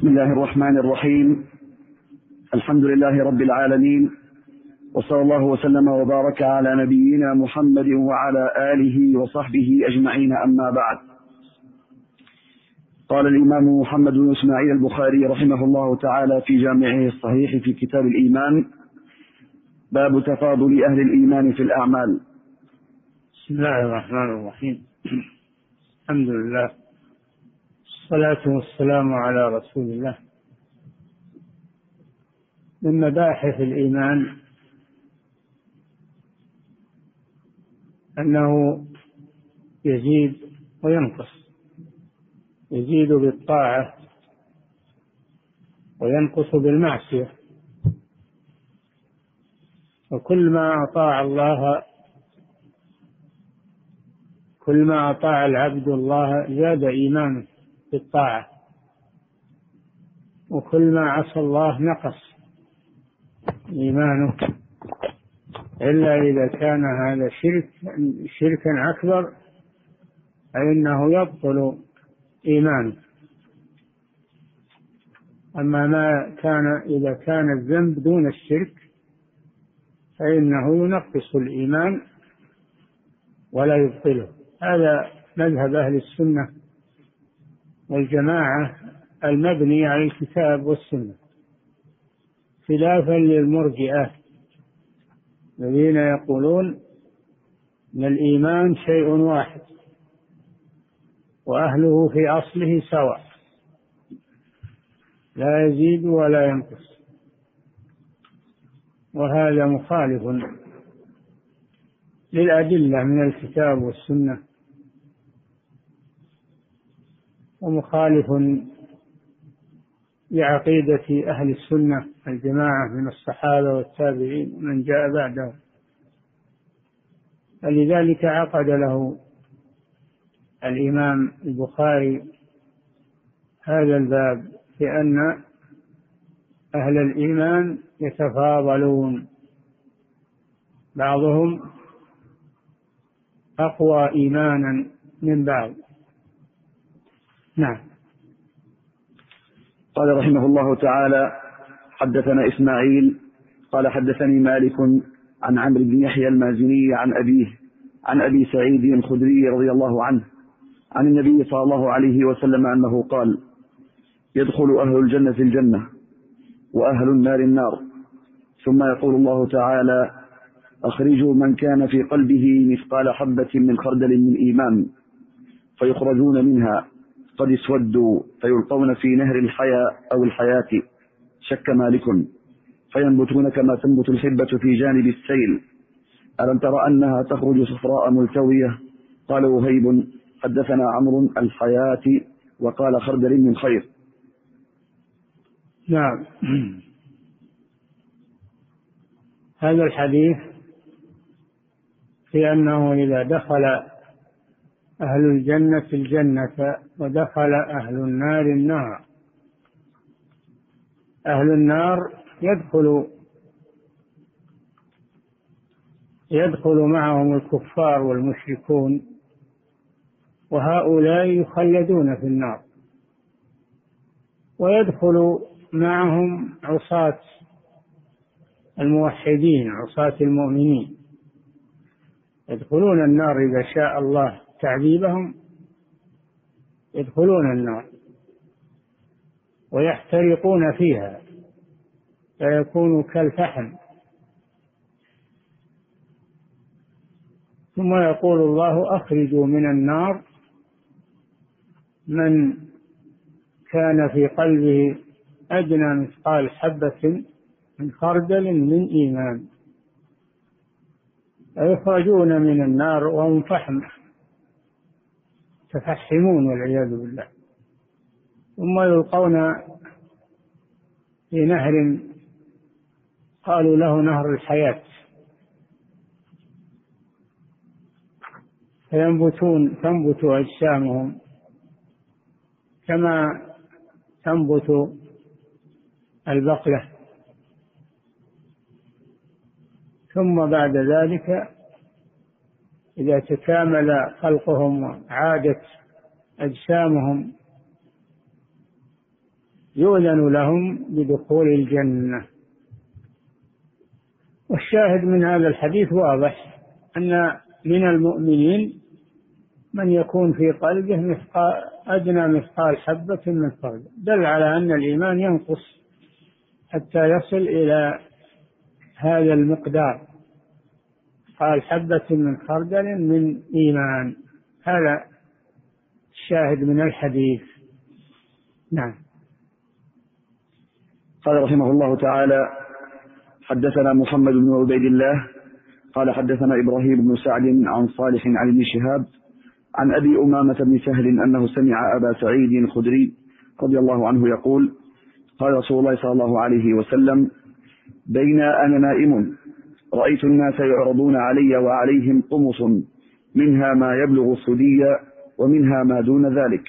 بسم الله الرحمن الرحيم. الحمد لله رب العالمين. وصلى الله وسلم وبارك على نبينا محمد وعلى آله وصحبه أجمعين أما بعد. قال الإمام محمد بن إسماعيل البخاري رحمه الله تعالى في جامعه الصحيح في كتاب الإيمان باب تفاضل أهل الإيمان في الأعمال. بسم الله الرحمن الرحيم. الحمد لله. الصلاة والسلام على رسول الله. من مباحث الإيمان أنه يزيد وينقص يزيد بالطاعة وينقص بالمعصية. وكل ما أطاع الله كل ما أطاع العبد الله زاد إيمانه. بالطاعة. وكل ما عصى الله نقص إيمانه. إلا إذا كان هذا شرك شركا أكبر فإنه يبطل إيمانه. أما ما كان إذا كان الذنب دون الشرك فإنه ينقص الإيمان ولا يبطله. هذا مذهب أهل السنة. والجماعة المبني على الكتاب والسنة. خلافا للمرجئة الذين يقولون أن الإيمان شيء واحد وأهله في أصله سواء لا يزيد ولا ينقص. وهذا مخالف للأدلة من الكتاب والسنة. ومخالف لعقيدة أهل السنة الجماعة من الصحابة والتابعين ومن جاء بعدهم. فلذلك عقد له الإمام البخاري هذا الباب بأن أهل الإيمان يتفاضلون. بعضهم أقوى إيمانا من بعض. نعم. قال رحمه الله تعالى حدثنا إسماعيل قال حدثني مالك عن عمرو بن يحيى المازني عن أبيه عن أبي سعيد الخدري رضي الله عنه عن النبي صلى الله عليه وسلم أنه قال يدخل أهل الجنة الجنة وأهل النار النار. ثم يقول الله تعالى أخرجوا من كان في قلبه مثقال حبة من خردل من إيمان فيخرجون منها. قد اسودوا فيلقون في نهر الحياة أو الحياة. شك مالك. فينبتون كما تنبت الحبة في جانب السيل. ألم تر أنها تخرج صفراء ملتوية؟ قال وهيب حدثنا عمرو الحياة وقال خردل من خير. نعم. هذا الحديث في أنه إذا دخل أهل الجنة الجنة ودخل أهل النار النار. أهل النار يدخل يدخل معهم الكفار والمشركون وهؤلاء يخلدون في النار. ويدخل معهم عصاة الموحدين عصاة المؤمنين. يدخلون النار إذا شاء الله. تعذيبهم يدخلون النار ويحترقون فيها فيكون كالفحم. ثم يقول الله أخرجوا من النار من كان في قلبه أدنى مثقال حبة من خردل من إيمان. فيخرجون من النار وهم فحم. يتفحمون والعياذ بالله. ثم يلقون في نهر قالوا له نهر الحياة. فينبتون تنبت أجسامهم كما تنبت البقلة. ثم بعد ذلك إذا تكامل خلقهم وعادت أجسامهم يؤذن لهم بدخول الجنة. والشاهد من هذا الحديث واضح أن من المؤمنين من يكون في قلبه مثقال أدنى مثقال حبة من خردل دل على أن الإيمان ينقص حتى يصل إلى هذا المقدار. قال حبة من خردل من إيمان. هذا الشاهد من الحديث. نعم. قال رحمه الله تعالى حدثنا محمد بن عبيد الله قال حدثنا إبراهيم بن سعد عن صالح عن ابن شهاب عن أبي أمامة بن سهل أنه سمع أبا سعيد الخدري رضي الله عنه يقول قال رسول الله صلى الله عليه وسلم بين أنا نائم. رأيت الناس يعرضون علي وعليهم قمص منها ما يبلغ الثدي ومنها ما دون ذلك.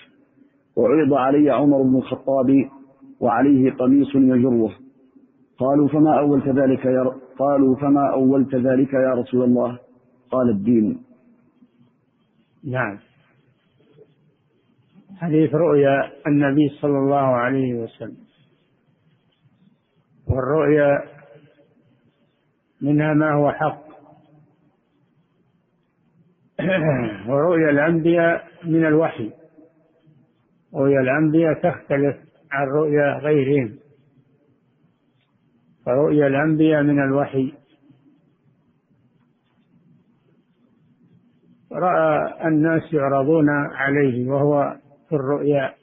وعرض علي عمر بن الخطاب وعليه قميص يجره. قالوا فما أولت ذلك يا قالوا فما أولت ذلك يا رسول الله؟ قال الدين. نعم. حديث رؤيا النبي صلى الله عليه وسلم. والرؤيا منها ما هو حق. ورؤيا الأنبياء من الوحي. رؤيا الأنبياء تختلف عن رؤيا غيرهم. فرؤيا الأنبياء من الوحي. رأى الناس يعرضون عليه وهو في الرؤيا.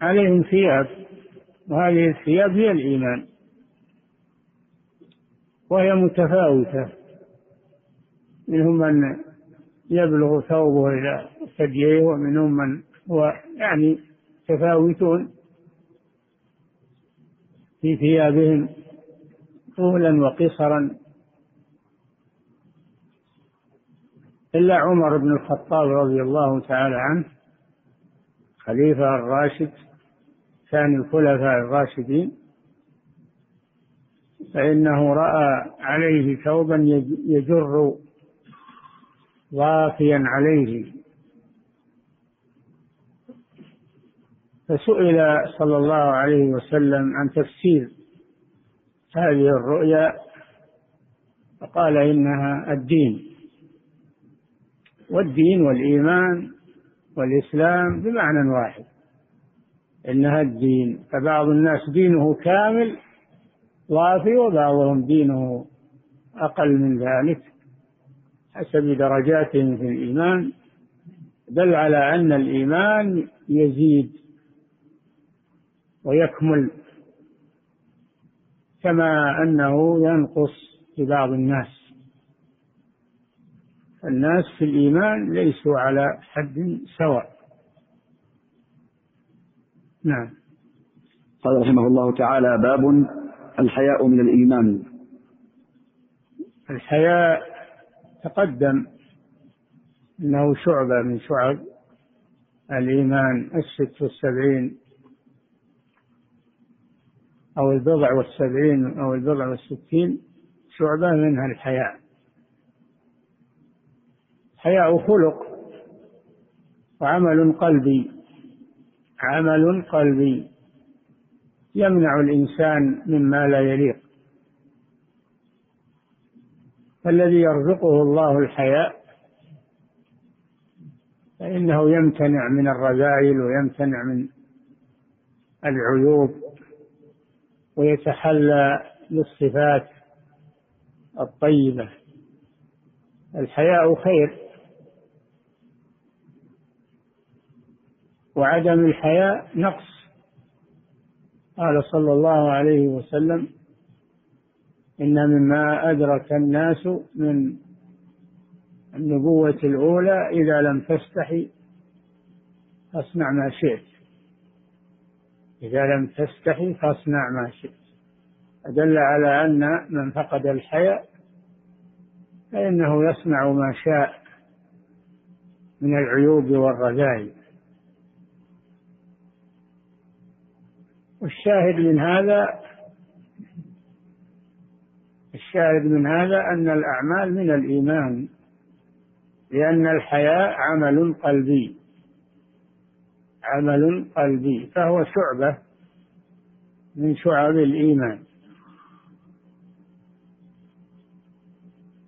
عليهم ثياب وهذه الثياب هي الإيمان. وهي متفاوتة. منهم من يبلغ ثوبه إلى ثدييه ومنهم من هو يعني تفاوتون في ثيابهم طولا وقصرا. إلا عمر بن الخطاب رضي الله تعالى عنه خليفة الراشد ثاني الخلفاء الراشدين. فإنه رأى عليه ثوبا يجر ضافيا عليه. فسئل صلى الله عليه وسلم عن تفسير هذه الرؤيا فقال إنها الدين. والدين والإيمان والإسلام بمعنى واحد. إنها الدين. فبعض الناس دينه كامل وافي وبعضهم دينه أقل من ذلك حسب درجاتهم في الإيمان دل على أن الإيمان يزيد ويكمل كما أنه ينقص في بعض الناس. الناس في الإيمان ليسوا على حد سواء. نعم. قال رحمه الله تعالى باب الحياء من الإيمان. الحياء تقدم أنه شعبة من شعب الإيمان الست والسبعين أو البضع والسبعين أو البضع والستين شعبة منها الحياء. حياء خلق وعمل قلبي عمل قلبي. يمنع الإنسان مما لا يليق. فالذي يرزقه الله الحياء فإنه يمتنع من الرذائل ويمتنع من العيوب ويتحلى بالصفات الطيبة. الحياء خير. وعدم الحياء نقص. قال صلى الله عليه وسلم إن مما أدرك الناس من النبوة الأولى إذا لم تستحي فاصنع ما شئت. إذا لم تستحي فاصنع ما شئت. أدل على أن من فقد الحياء فإنه يصنع ما شاء من العيوب والرذائل. والشاهد من هذا الشاهد من هذا أن الأعمال من الإيمان لأن الحياء عمل قلبي عمل قلبي فهو شعبة من شعب الإيمان.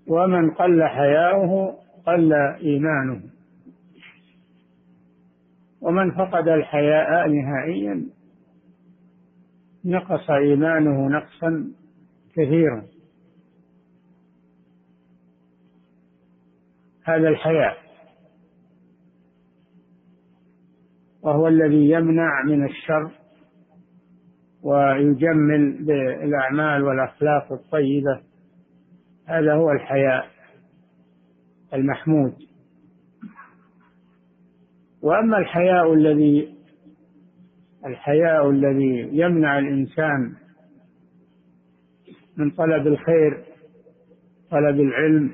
ومن قل حياؤه قل إيمانه. ومن فقد الحياء نهائيا نقص إيمانه نقصا كثيرا. هذا الحياء وهو الذي يمنع من الشر ويجمل بالأعمال والأخلاق الطيبة. هذا هو الحياء المحمود. وأما الحياء الذي الحياء الذي يمنع الإنسان من طلب الخير طلب العلم.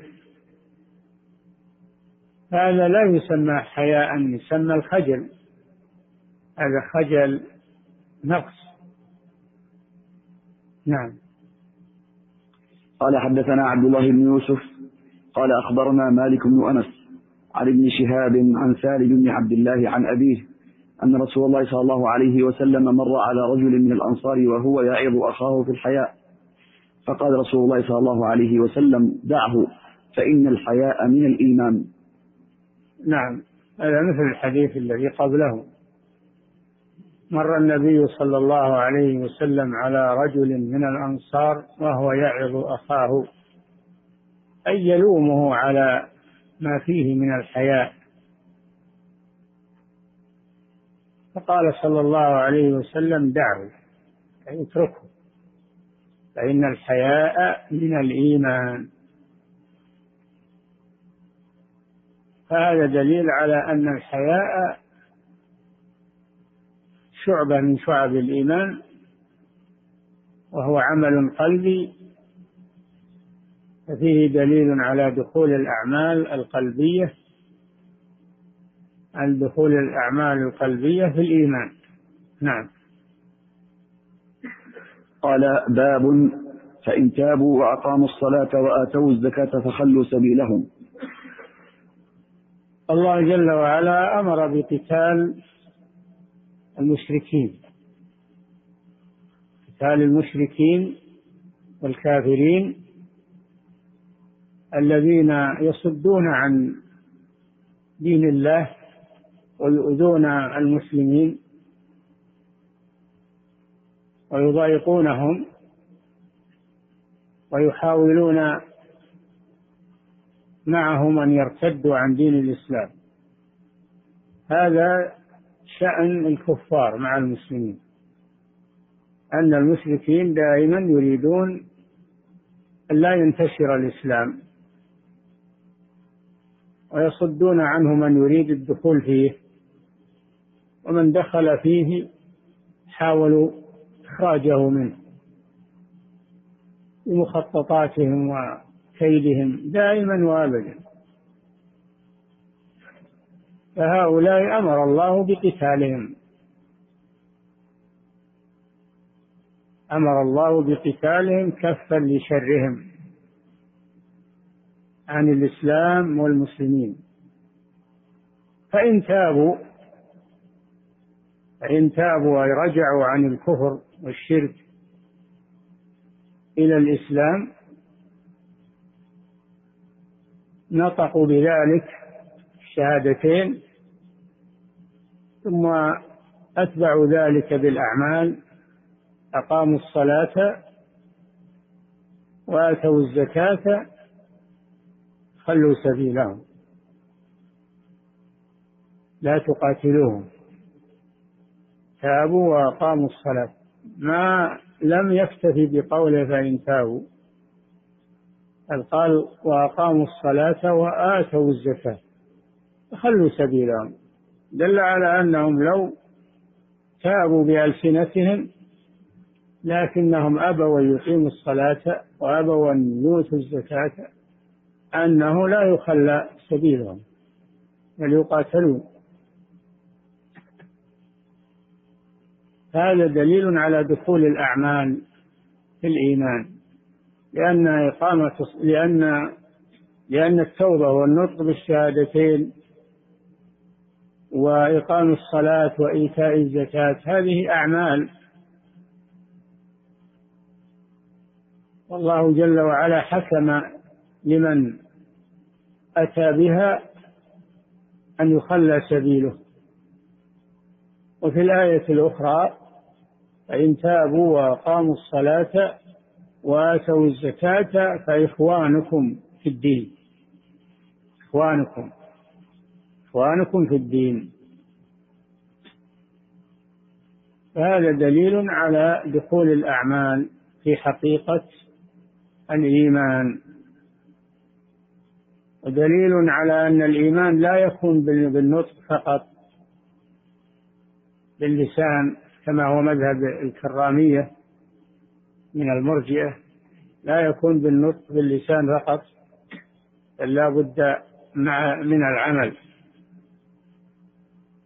هذا لا يسمى حياء يسمى الخجل. هذا خجل نقص. نعم. قال حدثنا عبد الله بن يوسف قال أخبرنا مالك بن أنس عن ابن شهاب عن سالم بن عبد الله عن أبيه أن رسول الله صلى الله عليه وسلم مر على رجل من الأنصار وهو يعظ أخاه في الحياء. فقال رسول الله صلى الله عليه وسلم دعه فإن الحياء من الإيمان. نعم هذا مثل الحديث الذي قبله. مر النبي صلى الله عليه وسلم على رجل من الأنصار وهو يعظ أخاه. أي يلومه على ما فيه من الحياء. فقال صلى الله عليه وسلم دعه يعني اتركه فإن الحياء من الإيمان. فهذا دليل على أن الحياء شعبة من شعب الإيمان وهو عمل قلبي ففيه دليل على دخول الأعمال القلبية عن دخول الأعمال القلبية في الإيمان. نعم. قال باب فإن تابوا وأقاموا الصلاة وآتوا الزكاة فخلوا سبيلهم. الله جل وعلا أمر بقتال المشركين. قتال المشركين والكافرين الذين يصدون عن دين الله ويؤذون المسلمين ويضايقونهم ويحاولون معهم أن يرتدوا عن دين الإسلام. هذا شأن الكفار مع المسلمين أن المشركين دائما يريدون أن لا ينتشر الإسلام ويصدون عنه من يريد الدخول فيه. ومن دخل فيه حاولوا إخراجه منه بمخططاتهم وكيدهم دائما وابدا. فهؤلاء أمر الله بقتالهم. أمر الله بقتالهم كفا لشرهم عن الإسلام والمسلمين. فإن تابوا فإن تابوا أي رجعوا عن الكفر والشرك إلى الإسلام نطقوا بذلك الشهادتين ثم أتبعوا ذلك بالأعمال أقاموا الصلاة وآتوا الزكاة خلوا سبيلهم. لا تقاتلوهم. تابوا وأقاموا الصلاة. ما لم يكتفي بقوله فإن تابوا بل قال وأقاموا الصلاة وآتوا الزكاة. خلوا سبيلهم. دل على أنهم لو تابوا بألسنتهم لكنهم أبوا أن يقيموا الصلاة وأبوا أن يؤتوا الزكاة. أنه لا يخلى سبيلهم. بل يقاتلون. هذا دليل على دخول الأعمال في الإيمان. لأن إقامة لأن لأن التوبة والنطق بالشهادتين وإقام الصلاة وإيتاء الزكاة هذه أعمال. والله جل وعلا حكم لمن أتى بها أن يخلى سبيله. وفي الآية الأخرى فإن تابوا وأقاموا الصلاة وآتوا الزكاة فإخوانكم في الدين. إخوانكم. إخوانكم في الدين. فهذا دليل على دخول الأعمال في حقيقة الإيمان. ودليل على أن الإيمان لا يكون بالنطق فقط باللسان. كما هو مذهب الكرامية من المرجئة لا يكون بالنطق باللسان فقط لا بد مع من العمل.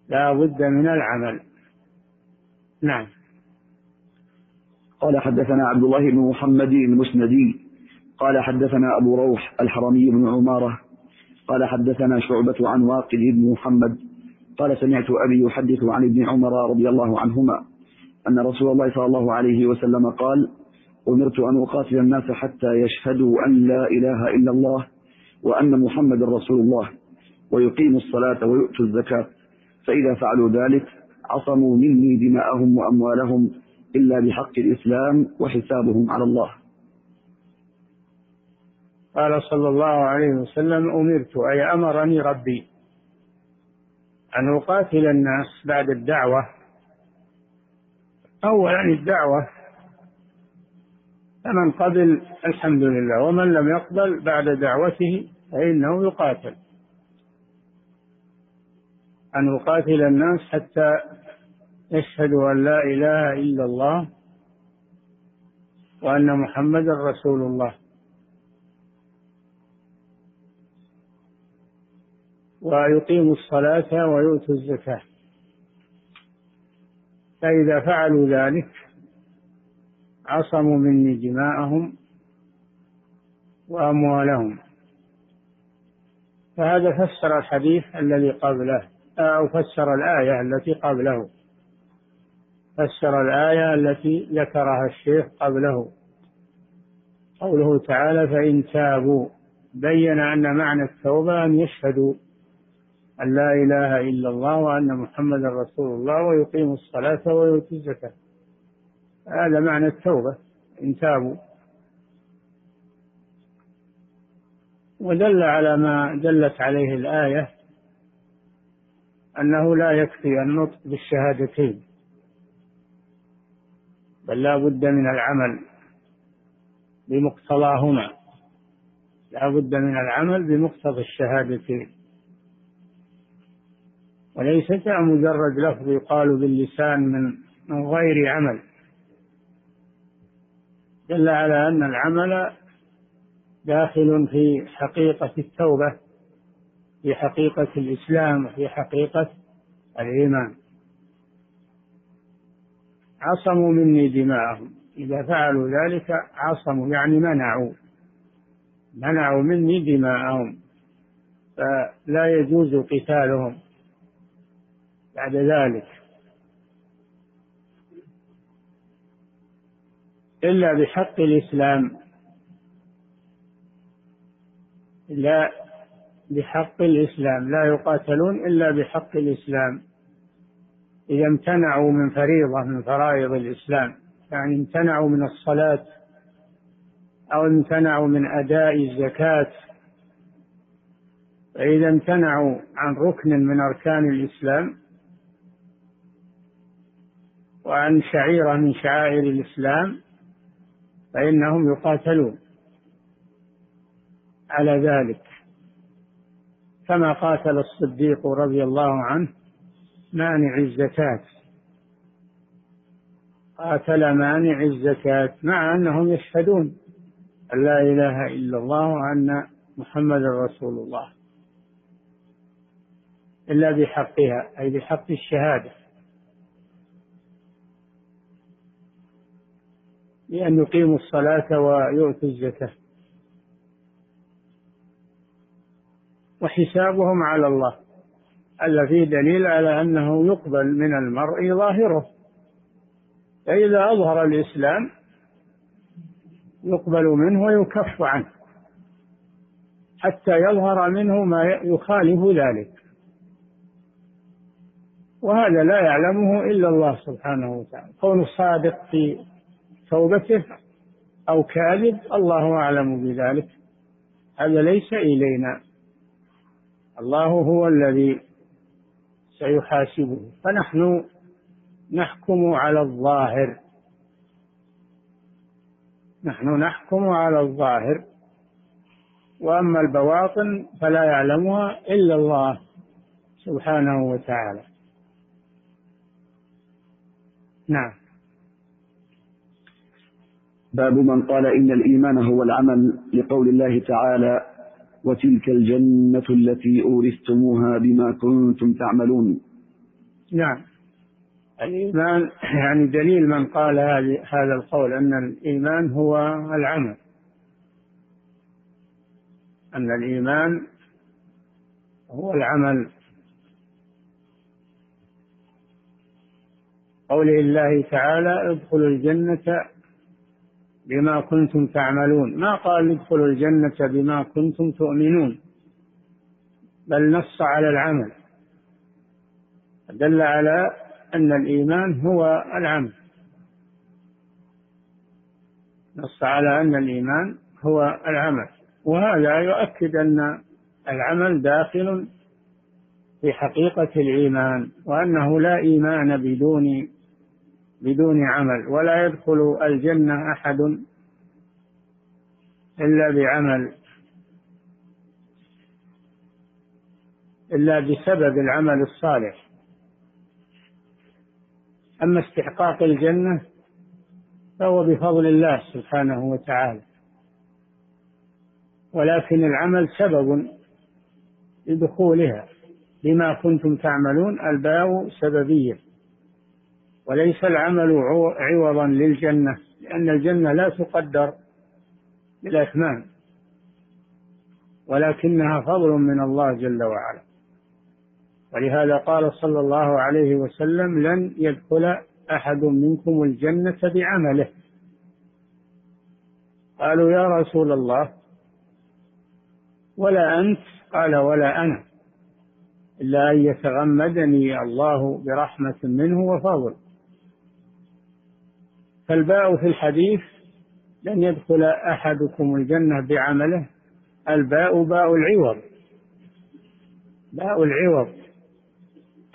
لا بد من العمل. نعم. قال حدثنا عبد الله بن محمد المسندي. قال حدثنا أبو روح الحرمي بن عمارة. قال حدثنا شعبة عن واقد بن محمد. قال سمعت أبي يحدث عن ابن عمر رضي الله عنهما أن رسول الله صلى الله عليه وسلم قال أمرت أن أقاتل الناس حتى يشهدوا أن لا إله إلا الله وأن محمد رسول الله ويقيموا الصلاة ويؤتوا الزكاة فإذا فعلوا ذلك عصموا مني دماءهم وأموالهم إلا بحق الإسلام وحسابهم على الله. قال صلى الله عليه وسلم أمرت أي أمرني ربي. أن أقاتل الناس بعد الدعوة أولا الدعوة. فمن قبل الحمد لله ومن لم يقبل بعد دعوته فإنه يقاتل. أن أقاتل الناس حتى يشهدوا أن لا إله إلا الله وأن محمدا رسول الله. ويقيموا الصلاة ويؤتوا الزكاة. فإذا فعلوا ذلك عصموا مني دماءهم وأموالهم. فهذا فسر الحديث الذي قبله أو فسر الآية التي قبله. فسر الآية التي ذكرها الشيخ قبله. قوله تعالى فإن تابوا بين أن معنى التوبة أن يشهدوا أن لا إله إلا الله وأن محمدا رسول الله ويقيموا الصلاة ويؤتوا الزكاة. هذا معنى التوبة إن تابوا. ودل على ما دلت عليه الآية أنه لا يكفي النطق بالشهادتين بل لا بد من العمل بمقتضاهما. لا بد من العمل بمقتضى الشهادتين. وليست مجرد لفظ يقال باللسان من من غير عمل. دل على أن العمل داخل في حقيقة التوبة في حقيقة الإسلام وفي حقيقة الإيمان. عصموا مني دماءهم. إذا فعلوا ذلك عصموا يعني منعوا. منعوا مني دماءهم. فلا يجوز قتالهم. بعد ذلك. إلا بحق الإسلام. لا بحق الإسلام. لا يقاتلون إلا بحق الإسلام. إذا امتنعوا من فريضة من فرائض الإسلام. يعني امتنعوا من الصلاة أو امتنعوا من أداء الزكاة. فإذا امتنعوا عن ركن من أركان الإسلام وعن شعيرة من شعائر الإسلام فإنهم يقاتلون على ذلك. كما قاتل الصديق رضي الله عنه مانع الزكاة. قاتل مانع الزكاة مع أنهم يشهدون أن لا إله إلا الله وأن محمد رسول الله. إلا بحقها أي بحق الشهادة. بأن يقيموا الصلاة ويؤتوا الزكاة. وحسابهم على الله. هذا فيه دليل على أنه يقبل من المرء ظاهره. فإذا أظهر الإسلام يقبل منه ويكف عنه. حتى يظهر منه ما يخالف ذلك. وهذا لا يعلمه إلا الله سبحانه وتعالى. كون صادق في توبته أو كاذب الله أعلم بذلك. هذا ليس إلينا. الله هو الذي سيحاسبه. فنحن نحكم على الظاهر. نحن نحكم على الظاهر. وأما البواطن فلا يعلمها إلا الله سبحانه وتعالى. نعم. باب من قال إن الإيمان هو العمل لقول الله تعالى وتلك الجنة التي أورثتموها بما كنتم تعملون. نعم. الإيمان يعني دليل من قال هذا القول أن الإيمان هو العمل. أن الإيمان هو العمل. قوله الله تعالى ادخلوا الجنة بما كنتم تعملون. ما قال ادخلوا الجنة بما كنتم تؤمنون. بل نص على العمل. دل على أن الإيمان هو العمل. نص على أن الإيمان هو العمل. وهذا يؤكد أن العمل داخل في حقيقة الإيمان وأنه لا إيمان بدون بدون عمل ولا يدخل الجنة أحد إلا بعمل إلا بسبب العمل الصالح. أما استحقاق الجنة فهو بفضل الله سبحانه وتعالى. ولكن العمل سبب لدخولها. بما كنتم تعملون الباء سببية. وليس العمل عوضا للجنة لأن الجنة لا تقدر بالأثمان ولكنها فضل من الله جل وعلا. ولهذا قال صلى الله عليه وسلم لن يدخل أحد منكم الجنة بعمله. قالوا يا رسول الله ولا أنت؟ قال ولا أنا إلا أن يتغمدني الله برحمة منه وفضل. فالباء في الحديث لن يدخل أحدكم الجنة بعمله الباء باء العوض باء العوض.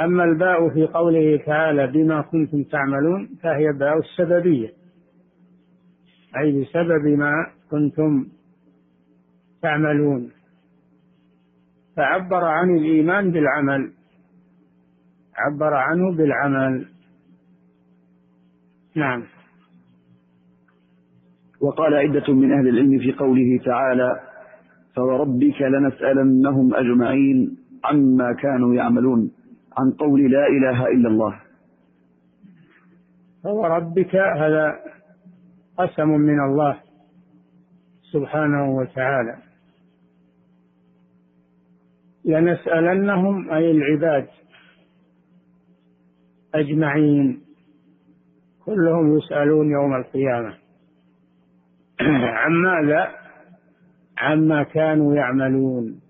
أما الباء في قوله تعالى بما كنتم تعملون فهي باء السببية أي بسبب ما كنتم تعملون. فعبر عن الإيمان بالعمل عبر عنه بالعمل. نعم. وقال عدة من أهل العلم في قوله تعالى فوربك لنسألنهم أجمعين عما كانوا يعملون عن قول لا إله إلا الله. فوربك هذا قسم من الله سبحانه وتعالى. لنسألنهم أي العباد أجمعين كلهم يسألون يوم القيامة. عن ماذا؟ عما كانوا يعملون.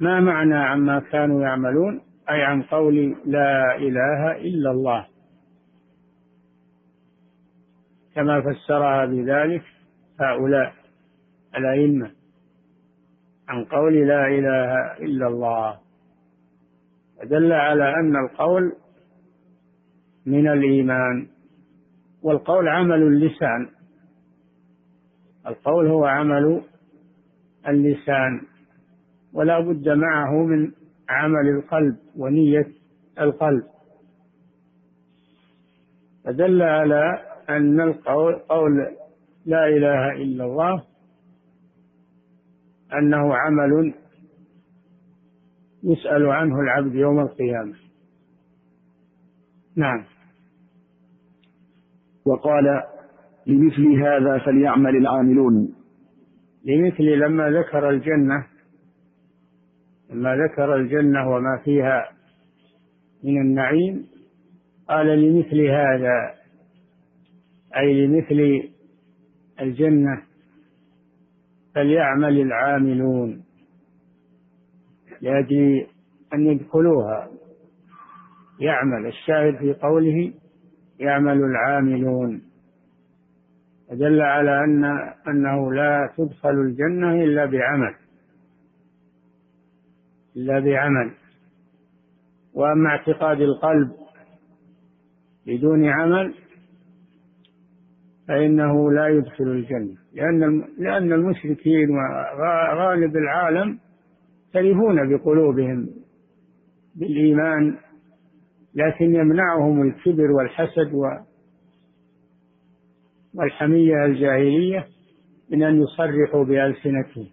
ما معنى عما كانوا يعملون؟ أي عن قول لا إله إلا الله. كما فسرها بذلك هؤلاء الأئمة. عن قول لا إله إلا الله. دل على أن القول من الإيمان والقول عمل اللسان. القول هو عمل اللسان ولا بد معه من عمل القلب ونية القلب. فدل على أن القول قول لا إله إلا الله أنه عمل يسأل عنه العبد يوم القيامة. نعم. وقال لمثل هذا فليعمل العاملون. لمثل لما ذكر الجنة لما ذكر الجنة وما فيها من النعيم قال لمثل هذا أي لمثل الجنة فليعمل العاملون. لأجل أن يدخلوها. يعمل الشاهد في قوله يعمل العاملون. دل على أن أنه لا تدخل الجنة إلا بعمل. إلا بعمل. وأما اعتقاد القلب بدون عمل فإنه لا يدخل الجنة. لأن لأن المشركين وغالب العالم يعترفون بقلوبهم بالإيمان لكن يمنعهم الكبر والحسد والحمية الجاهلية من أن يصرحوا بألسنتهم.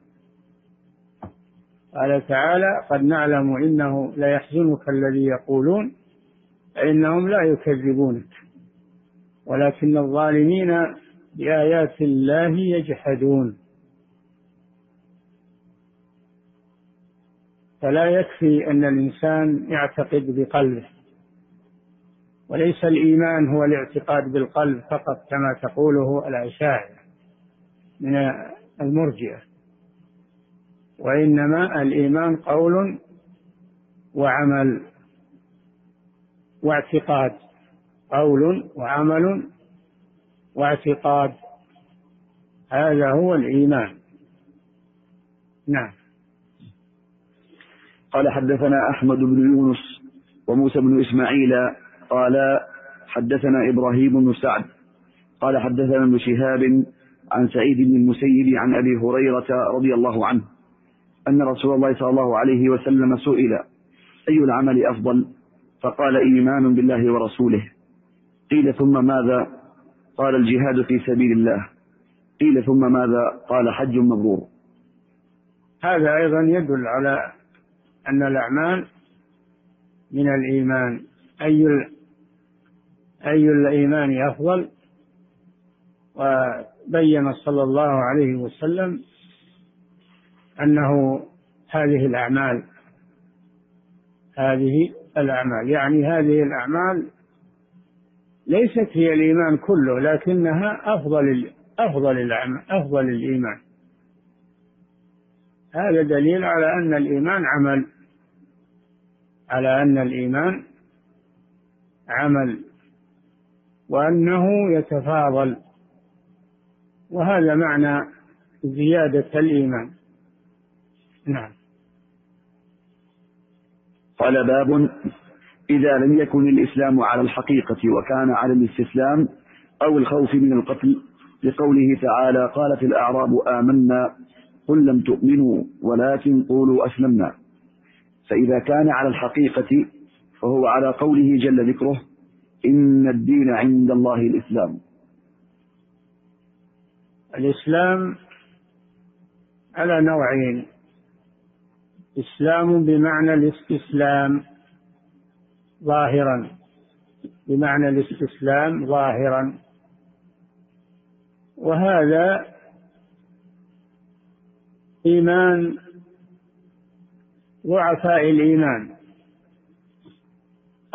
قال تعالى قد نعلم إنه ليحزنك الذي يقولون فإنهم لا يكذبونك ولكن الظالمين بآيات الله يجحدون. فلا يكفي أن الإنسان يعتقد بقلبه. وليس الإيمان هو الاعتقاد بالقلب فقط كما تقوله الأشاعرة من المرجئة وإنما الإيمان قول وعمل واعتقاد قول وعمل واعتقاد هذا هو الإيمان. نعم. قال حدثنا أحمد بن يونس وموسى بن إسماعيل قال حدثنا إبراهيم بن سعد قال حدثنا ابن شهاب عن سعيد بن المسيب عن أبي هريرة رضي الله عنه أن رسول الله صلى الله عليه وسلم سئل أي العمل أفضل؟ فقال إيمان بالله ورسوله. قيل ثم ماذا؟ قال الجهاد في سبيل الله. قيل ثم ماذا؟ قال حج مبرور. هذا أيضا يدل على أن الأعمال من الإيمان. أي أي الإيمان أفضل؟ وبين صلى الله عليه وسلم أنه هذه الأعمال هذه الأعمال. يعني هذه الأعمال ليست هي الإيمان كله لكنها أفضل أفضل الأعمال أفضل الإيمان. هذا دليل على أن الإيمان عمل على أن الإيمان عمل. وأنه يتفاضل. وهذا معنى زيادة الإيمان. نعم. قال باب إذا لم يكن الإسلام على الحقيقة وكان على الاستسلام أو الخوف من القتل لقوله تعالى قالت الأعراب آمنا قل لم تؤمنوا ولكن قولوا أسلمنا. فإذا كان على الحقيقة فهو على قوله جل ذكره إن الدين عند الله الإسلام. الإسلام على نوعين. إسلام بمعنى الاستسلام ظاهرا. بمعنى الاستسلام ظاهرا. وهذا إيمان ضعفاء الإيمان.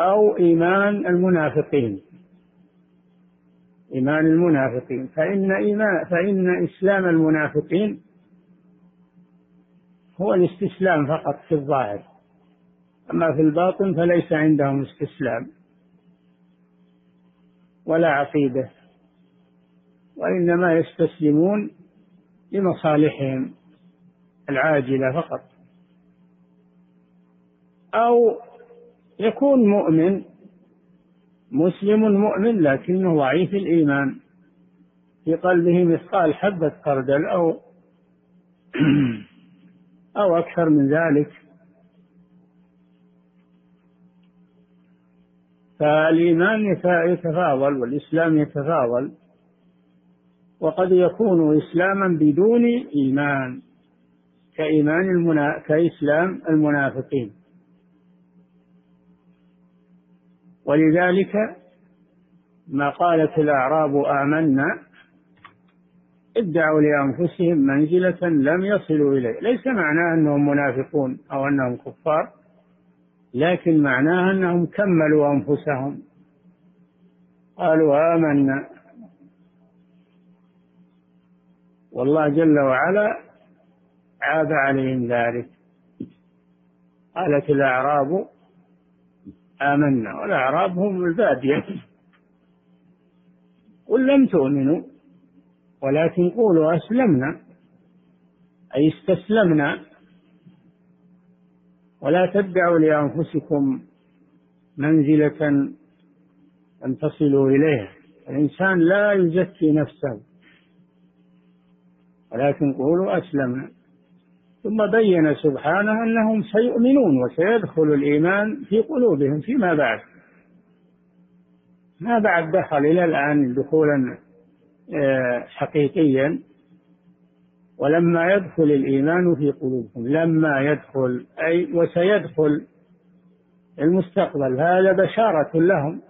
أو إيمان المنافقين. إيمان المنافقين. فإن إيمان فإن إسلام المنافقين هو الاستسلام فقط في الظاهر. أما في الباطن فليس عندهم استسلام. ولا عقيدة. وإنما يستسلمون لمصالحهم العاجلة فقط. أو يكون مؤمن مسلم مؤمن لكنه ضعيف الإيمان. في قلبه مثقال حبة خردل أو أو أكثر من ذلك. فالإيمان يتفاضل والإسلام يتفاضل. وقد يكون إسلاما بدون إيمان كإيمان المنا... كإسلام المنافقين. ولذلك ما قالت الأعراب آمنا ادعوا لأنفسهم منزلة لم يصلوا إليه. ليس معناه أنهم منافقون أو أنهم كفار لكن معناه أنهم كملوا أنفسهم. قالوا آمنا. والله جل وعلا عاب عليهم ذلك. قالت الأعراب آمنا والأعراب هم البادية قل لم تؤمنوا ولكن قولوا أسلمنا أي استسلمنا. ولا تدعوا لأنفسكم منزلة أن تصلوا إليها. الإنسان لا يزكي نفسه ولكن قولوا أسلمنا. ثم بين سبحانه أنهم سيؤمنون وسيدخل الإيمان في قلوبهم فيما بعد. ما بعد دخل إلى الآن دخولا آه، حقيقيا ولما يدخل الإيمان في قلوبهم لما يدخل أي وسيدخل المستقبل. هذا بشارة لهم.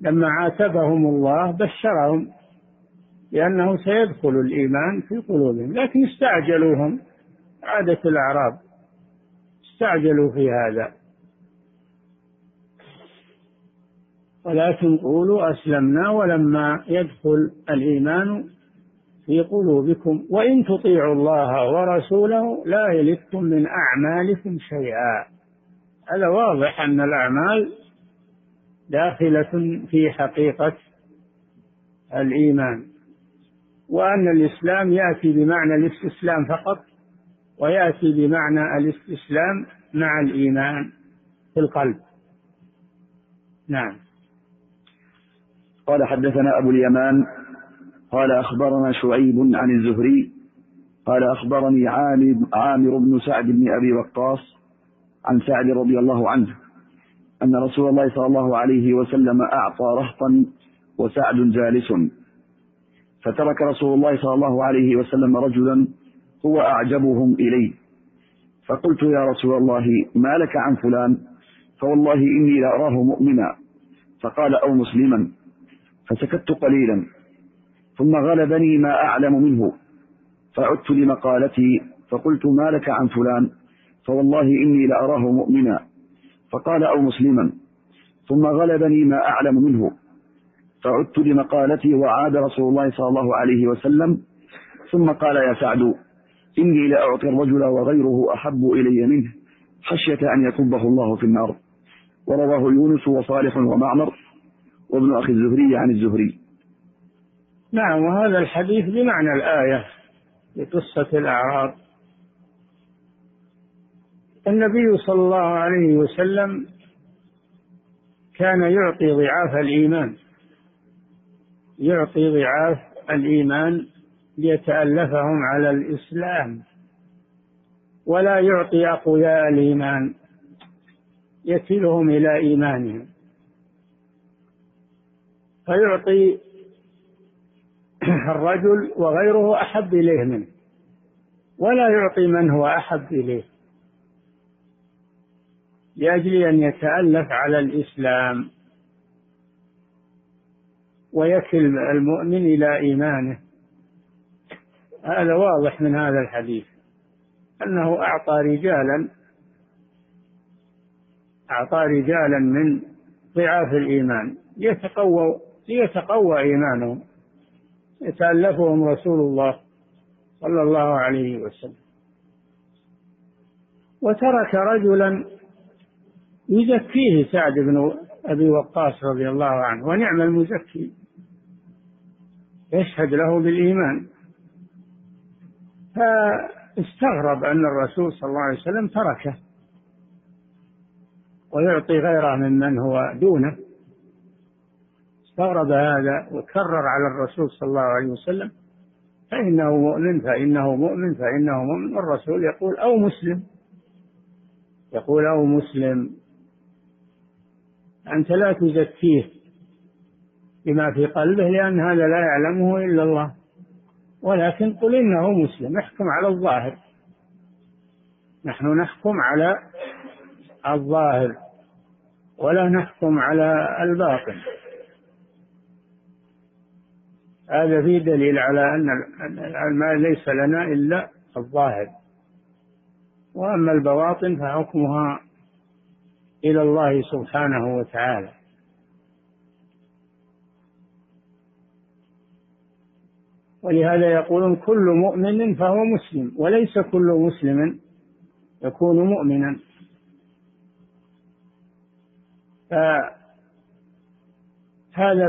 لما عاتبهم الله بشرهم. لأنه سيدخل الإيمان في قلوبهم. لكن استعجلوهم عادة الأعراب استعجلوا في هذا. ولكن قولوا أسلمنا ولما يدخل الإيمان في قلوبكم. وإن تطيعوا الله ورسوله لا يلدكم من أعمالكم شيئا. هذا واضح أن الأعمال داخلة في حقيقة الإيمان. وأن الإسلام يأتي بمعنى الاستسلام فقط ويأتي بمعنى الاستسلام مع الإيمان في القلب. نعم. قال حدثنا أبو اليمان قال أخبرنا شعيب عن الزهري قال أخبرني عامر, بن سعد بن أبي وقاص عن سعد رضي الله عنه أن رسول الله صلى الله عليه وسلم أعطى رهطا وسعد جالس. فترك رسول الله صلى الله عليه وسلم رجلا هو أعجبهم إلي فقلت يا رسول الله ما لك عن فلان؟ فوالله إني لأراه مؤمنا. فقال أو مسلما. فسكت قليلا. ثم غلبني ما أعلم منه. فعدت لمقالتي فقلت ما لك عن فلان؟ فوالله إني لأراه مؤمنا. فقال أو مسلما. ثم غلبني ما أعلم منه. فعدت لمقالتي وعاد رسول الله صلى الله عليه وسلم ثم قال يا سعد إني لأعطي الرجل وغيره أحب إلي منه خشية أن يكبه الله في النار. ورواه يونس وصالح ومعمر وابن أخي الزهري عن الزهري. نعم وهذا الحديث بمعنى الآية لقصة الأعراب. النبي صلى الله عليه وسلم كان يعطي ضعاف الإيمان. يعطي ضعاف الإيمان ليتألفهم على الإسلام ولا يعطي أقوياء الإيمان يكلهم إلى إيمانهم. فيعطي الرجل وغيره أحب إليه منه ولا يعطي من هو أحب إليه لأجل أن يتألف على الإسلام. ويكل المؤمن إلى إيمانه. هذا واضح من هذا الحديث أنه أعطى رجالا أعطى رجالا من ضعاف الإيمان ليتقووا ليتقوى إيمانهم يتألفهم رسول الله صلى الله عليه وسلم. وترك رجلا يزكيه سعد بن أبي وقاص رضي الله عنه ونعم المزكي. يشهد له بالإيمان. فاستغرب أن الرسول صلى الله عليه وسلم تركه ويعطي غيره ممن هو دونه. استغرب هذا وكرر على الرسول صلى الله عليه وسلم فإنه مؤمن فإنه مؤمن فإنه مؤمن. والرسول يقول أو مسلم. يقول أو مسلم أنت لا تزكيه. بما في قلبه لأن هذا لا يعلمه إلا الله. ولكن قل إنه مسلم احكم على الظاهر. نحن نحكم على الظاهر ولا نحكم على الباطن. هذا فيه دليل على أن المال ليس لنا إلا الظاهر. وأما البواطن فحكمها إلى الله سبحانه وتعالى. ولهذا يقولون كل مؤمن فهو مسلم وليس كل مسلم يكون مؤمنا. فهذا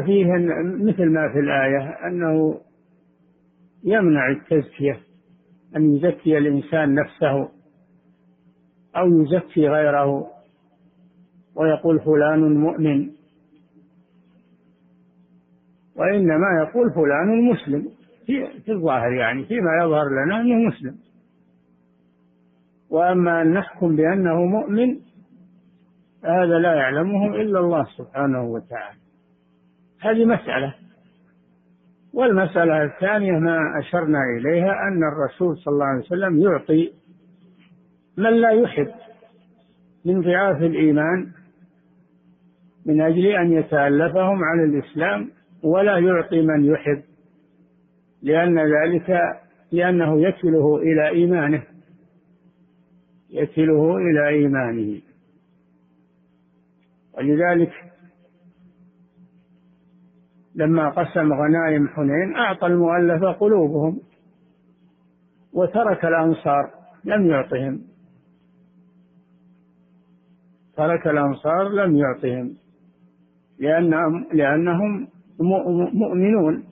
فيه مثل ما في الآية أنه يمنع التزكية أن يزكي الإنسان نفسه أو يزكي غيره. ويقول فلان مؤمن وإنما يقول فلان مسلم. في, الظاهر يعني فيما يظهر لنا أنه مسلم. وأما أن نحكم بأنه مؤمن هذا لا يعلمه إلا الله سبحانه وتعالى. هذه مسألة. والمسألة الثانية ما أشرنا إليها أن الرسول صلى الله عليه وسلم يعطي من لا يحب من ضعاف الإيمان من أجل أن يتألفهم على الإسلام ولا يعطي من يحب لأن ذلك لأنه يكله إلى إيمانه يكله إلى إيمانه. ولذلك لما قسم غنائم حنين أعطى المؤلفة قلوبهم وترك الأنصار لم يعطهم. ترك الأنصار لم يعطهم. لأنهم لأنهم مؤمنون.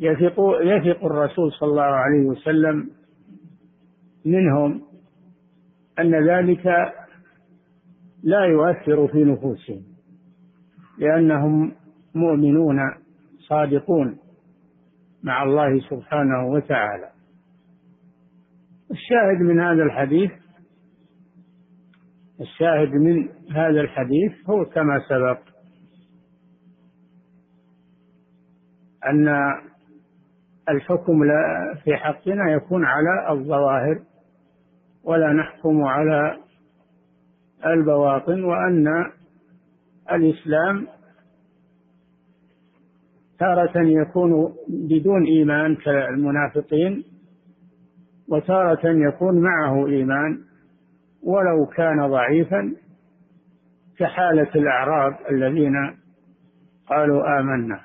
يثق يثق الرسول صلى الله عليه وسلم منهم أن ذلك لا يؤثر في نفوسهم لأنهم مؤمنون صادقون مع الله سبحانه وتعالى. الشاهد من هذا الحديث الشاهد من هذا الحديث هو كما سبق أن الحكم في حقنا يكون على الظواهر ولا نحكم على البواطن وأن الإسلام تارة يكون بدون إيمان كالمنافقين وتارة يكون معه إيمان ولو كان ضعيفا كحالة الأعراب الذين قالوا آمنا.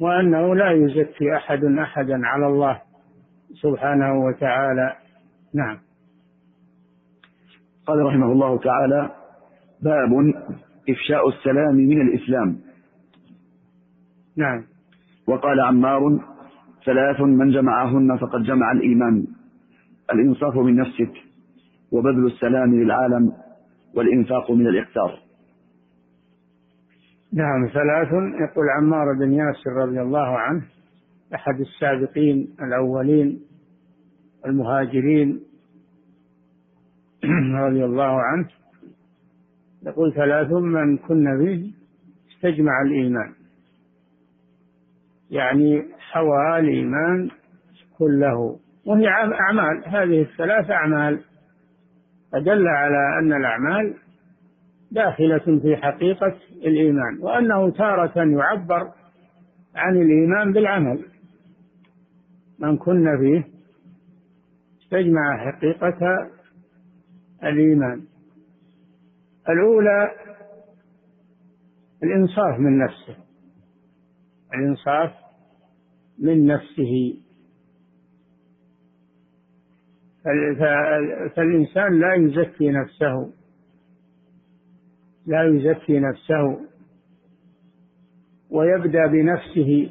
وأنه لا يزكي أحد أحدا على الله سبحانه وتعالى. نعم. قال رحمه الله تعالى باب إفشاء السلام من الإسلام. نعم. وقال عمار ثلاث من جمعهن فقد جمع الإيمان. الإنصاف من نفسك وبذل السلام للعالم والإنفاق من الإقتار. نعم ثلاث. يقول عمار بن ياسر رضي الله عنه أحد السابقين الأولين المهاجرين رضي الله عنه يقول ثلاث من كن به استجمع الإيمان. يعني حوى الإيمان كله. وهي أعمال هذه الثلاث أعمال. فدل على أن الأعمال داخلة في حقيقة الإيمان وأنه تارة يعبر عن الإيمان بالعمل. من كن فيه استجمع حقيقة الإيمان. الأولى الإنصاف من نفسه. الإنصاف من نفسه. فالإنسان لا يزكي نفسه. لا يزكي نفسه ويبدأ بنفسه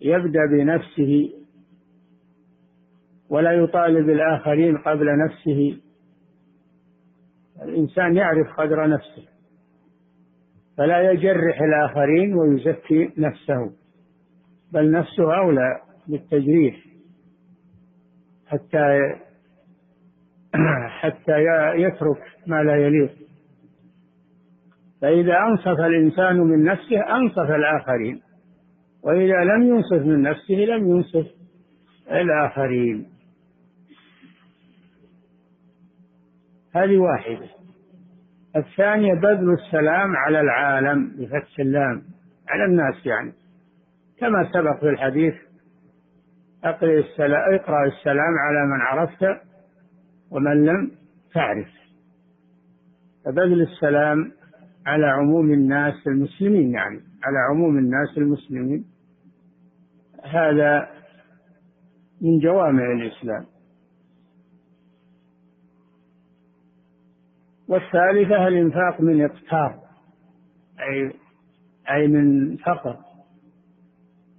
يبدأ بنفسه ولا يطالب الآخرين قبل نفسه. الإنسان يعرف قدر نفسه فلا يجرح الآخرين ويزكي نفسه بل نفسه أولى بالتجريح. حتى حتى يترك ما لا يليق. فإذا أنصف الإنسان من نفسه أنصف الآخرين وإذا لم ينصف من نفسه لم ينصف الآخرين. هذه واحدة. الثانية بذل السلام على العالم بفتح اللام على الناس يعني. كما سبق في الحديث اقرأ السلام, على من عرفت ومن لم تعرف. فبذل السلام على عموم الناس المسلمين يعني على عموم الناس المسلمين. هذا من جوامع الإسلام. والثالثة الإنفاق من إقتار أي أي من فقر.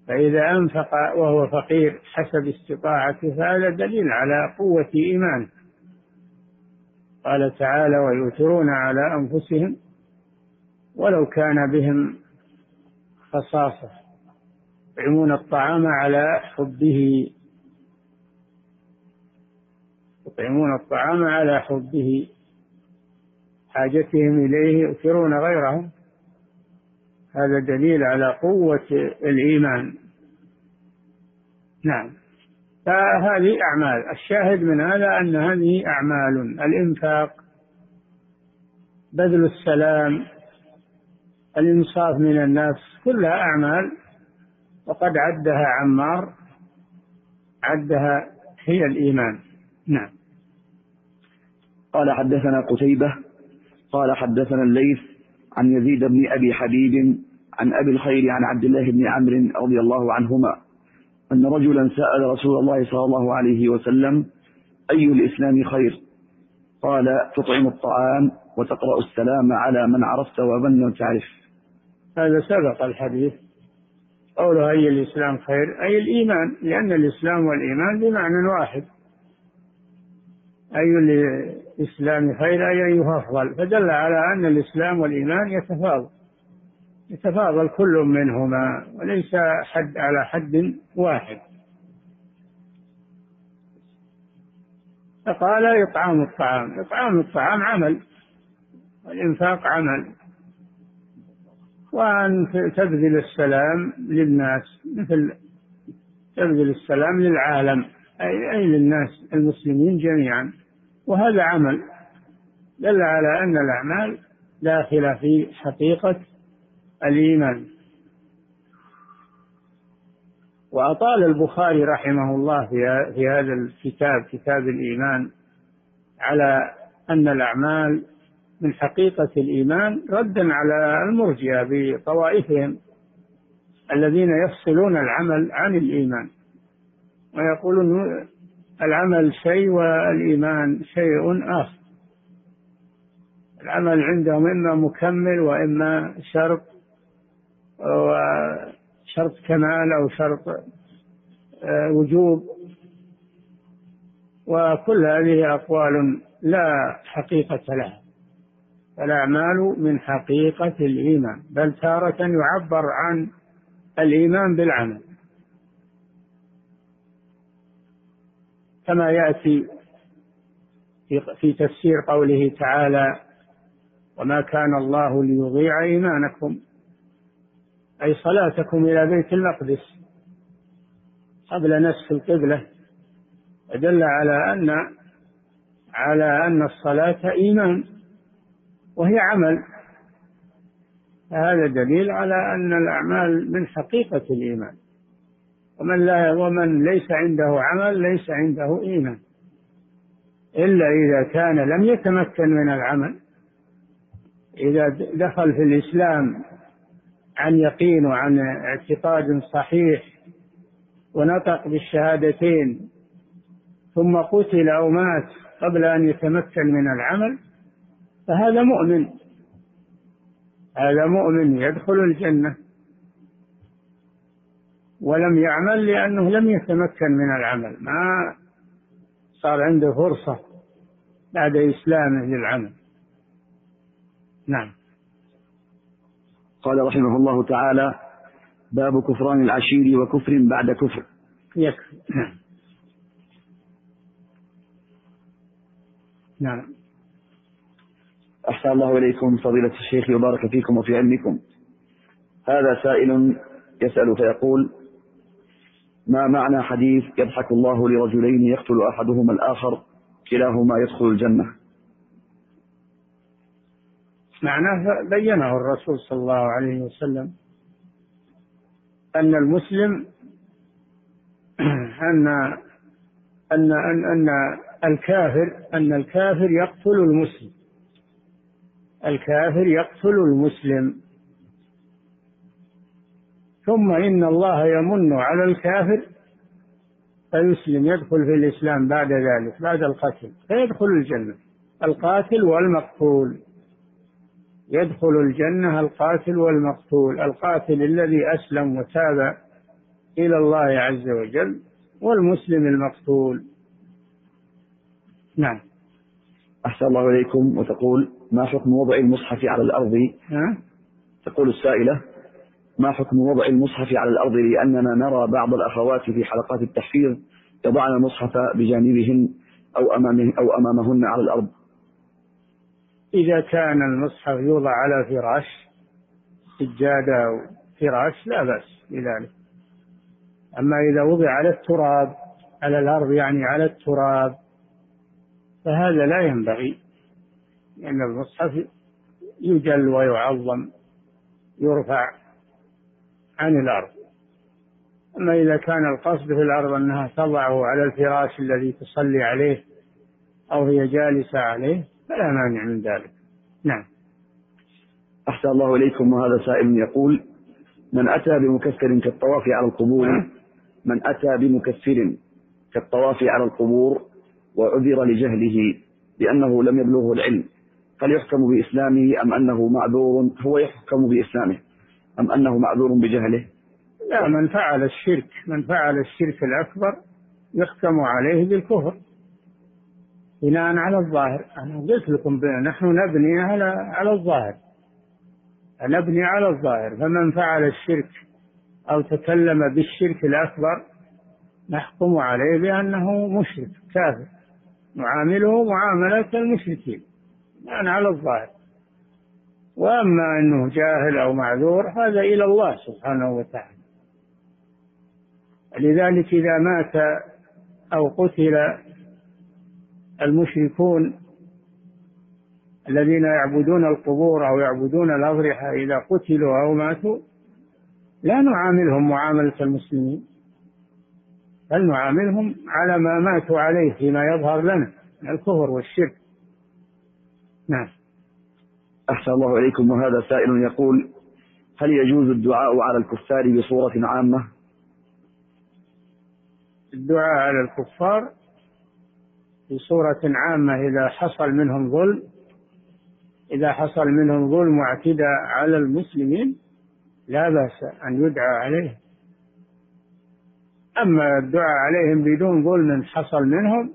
فإذا أنفق وهو فقير حسب استطاعته فهذا دليل على قوة إيمانه. قال تعالى ويؤثرون على أنفسهم ولو كان بهم خصاصة يطعمون الطعام على حبه يطعمون الطعام على حبه حاجتهم إليه يؤثرون غيرهم. هذا دليل على قوة الإيمان. نعم. فهذه أعمال. الشاهد من هذا أن هذه أعمال. الإنفاق بذل السلام الإنصاف من الناس كلها أعمال وقد عدها عمار عدها هي الإيمان. نعم. قال حدثنا قتيبة قال حدثنا الليث عن يزيد بن أبي حبيب عن أبي الخير عن عبد الله بن عمرو رضي الله عنهما أن رجلا سأل رسول الله صلى الله عليه وسلم أي الإسلام خير؟ قال تطعم الطعام وتقرأ السلام على من عرفت ومن لم تعرف. هذا سبق الحديث. قوله أي الإسلام خير؟ أي الإيمان لأن الإسلام والإيمان بمعنى واحد. أي الإسلام خير أي أيها أفضل. فدل على أن الإسلام والإيمان يتفاضل. يتفاضل كل منهما وليس حد على حد واحد. فقال إطعام الطعام. إطعام الطعام عمل والإنفاق عمل. وأن تبذل السلام للناس مثل تبذل السلام للعالم أي, أي للناس المسلمين جميعا. وهذا عمل دل على أن الأعمال داخلة في حقيقة الإيمان. وأطال البخاري رحمه الله في هذا الكتاب كتاب الإيمان على أن الأعمال من حقيقة الإيمان ردا على المرجئة بطوائفهم الذين يفصلون العمل عن الإيمان. ويقولون العمل شيء والإيمان شيء آخر. العمل عندهم إما مكمل وإما شرط وشرط كمال أو شرط آه، وجوب. وكل هذه أقوال لا حقيقة لها. الأعمال من حقيقة الإيمان بل تارة يعبر عن الإيمان بالعمل. كما يأتي في تفسير قوله تعالى وما كان الله ليضيع إيمانكم. أي صلاتكم إلى بيت المقدس. قبل نسخ القبلة دل على أن على أن الصلاة إيمان. وهي عمل. هذا دليل على أن الأعمال من حقيقة الإيمان. ومن لا ومن ليس عنده عمل ليس عنده إيمان. إلا إذا كان لم يتمكن من العمل إذا دخل في الإسلام عن يقين وعن اعتقاد صحيح ونطق بالشهادتين ثم قتل أو مات قبل أن يتمكن من العمل فهذا مؤمن. هذا مؤمن يدخل الجنة. ولم يعمل لأنه لم يتمكن من العمل. ما صار عنده فرصة بعد إسلامه للعمل. نعم. قال رحمه الله تعالى باب كفران العشير وكفر بعد كفر. يكفي. نعم. نعم أحسن الله إليكم فضيلة الشيخ وبارك فيكم وفي علمكم. هذا سائل يسأل فيقول ما معنى حديث يضحك الله لرجلين يقتل أحدهما الآخر كلاهما يدخل الجنة؟ معناه بينه الرسول صلى الله عليه وسلم أن المسلم أن أن أن أن الكافر أن الكافر يقتل المسلم. الكافر يقتل المسلم. ثم إن الله يمن على الكافر فيسلم يدخل في الإسلام بعد ذلك بعد القتل فيدخل الجنة. القاتل والمقتول. يدخل الجنة القاتل والمقتول القاتل الذي أسلم وتاب إلى الله عز وجل والمسلم المقتول. نعم. أحسن الله إليكم وتقول ما حكم وضع المصحف على الأرض؟ تقول السائلة ما حكم وضع المصحف على الأرض لأننا نرى بعض الأخوات في حلقات التحفيظ يضعن المصحف بجانبهن أو أمامه أو أمامهن على الأرض. إذا كان المصحف يوضع على فراش سجادة أو فراش لا بأس بذلك. أما إذا وضع على التراب على الأرض يعني على التراب فهذا لا ينبغي لأن المصحف يجل ويعظم يرفع عن الأرض. أما إذا كان القصد في الأرض أنها تضعه على الفراش الذي تصلي عليه أو هي جالسة عليه فلا مانع من ذلك. نعم. أحسن الله إليكم وهذا سائل يقول من أتى بمكسر كالطواف على القبور. من أتى بمكسر كالطواف على القبور؟ وعذر لجهله لأنه لم يبلغه العلم هل يحكم بإسلامه أم أنه معذور؟ هو يحكم بإسلامه أم أنه معذور بجهله؟ لا من فعل الشرك من فعل الشرك الأكبر يحكم عليه بالكفر. بناء على الظاهر أنا قلت لكم نحن نبني على على الظاهر. نبني على الظاهر فمن فعل الشرك أو تكلم بالشرك الأكبر نحكم عليه بأنه مشرك كافر. نعامله معاملة المشركين يعني على الظاهر. وأما أنه جاهل أو معذور هذا إلى الله سبحانه وتعالى. لذلك إذا مات أو قتل المشركون الذين يعبدون القبور أو يعبدون الأضرحة إذا قتلوا أو ماتوا لا نعاملهم معاملة المسلمين. بل نعاملهم على ما ماتوا عليه فيما يظهر لنا من الكفر والشرك. نعم. أحسن الله إليكم. وهذا سائل يقول هل يجوز الدعاء على الكفار بصورة عامة؟ الدعاء على الكفار بصورة عامة إذا حصل منهم ظلم إذا حصل منهم ظلم واعتداء على المسلمين لا بأس أن يدعى عليهم أما الدعاء عليهم بدون ظلم حصل منهم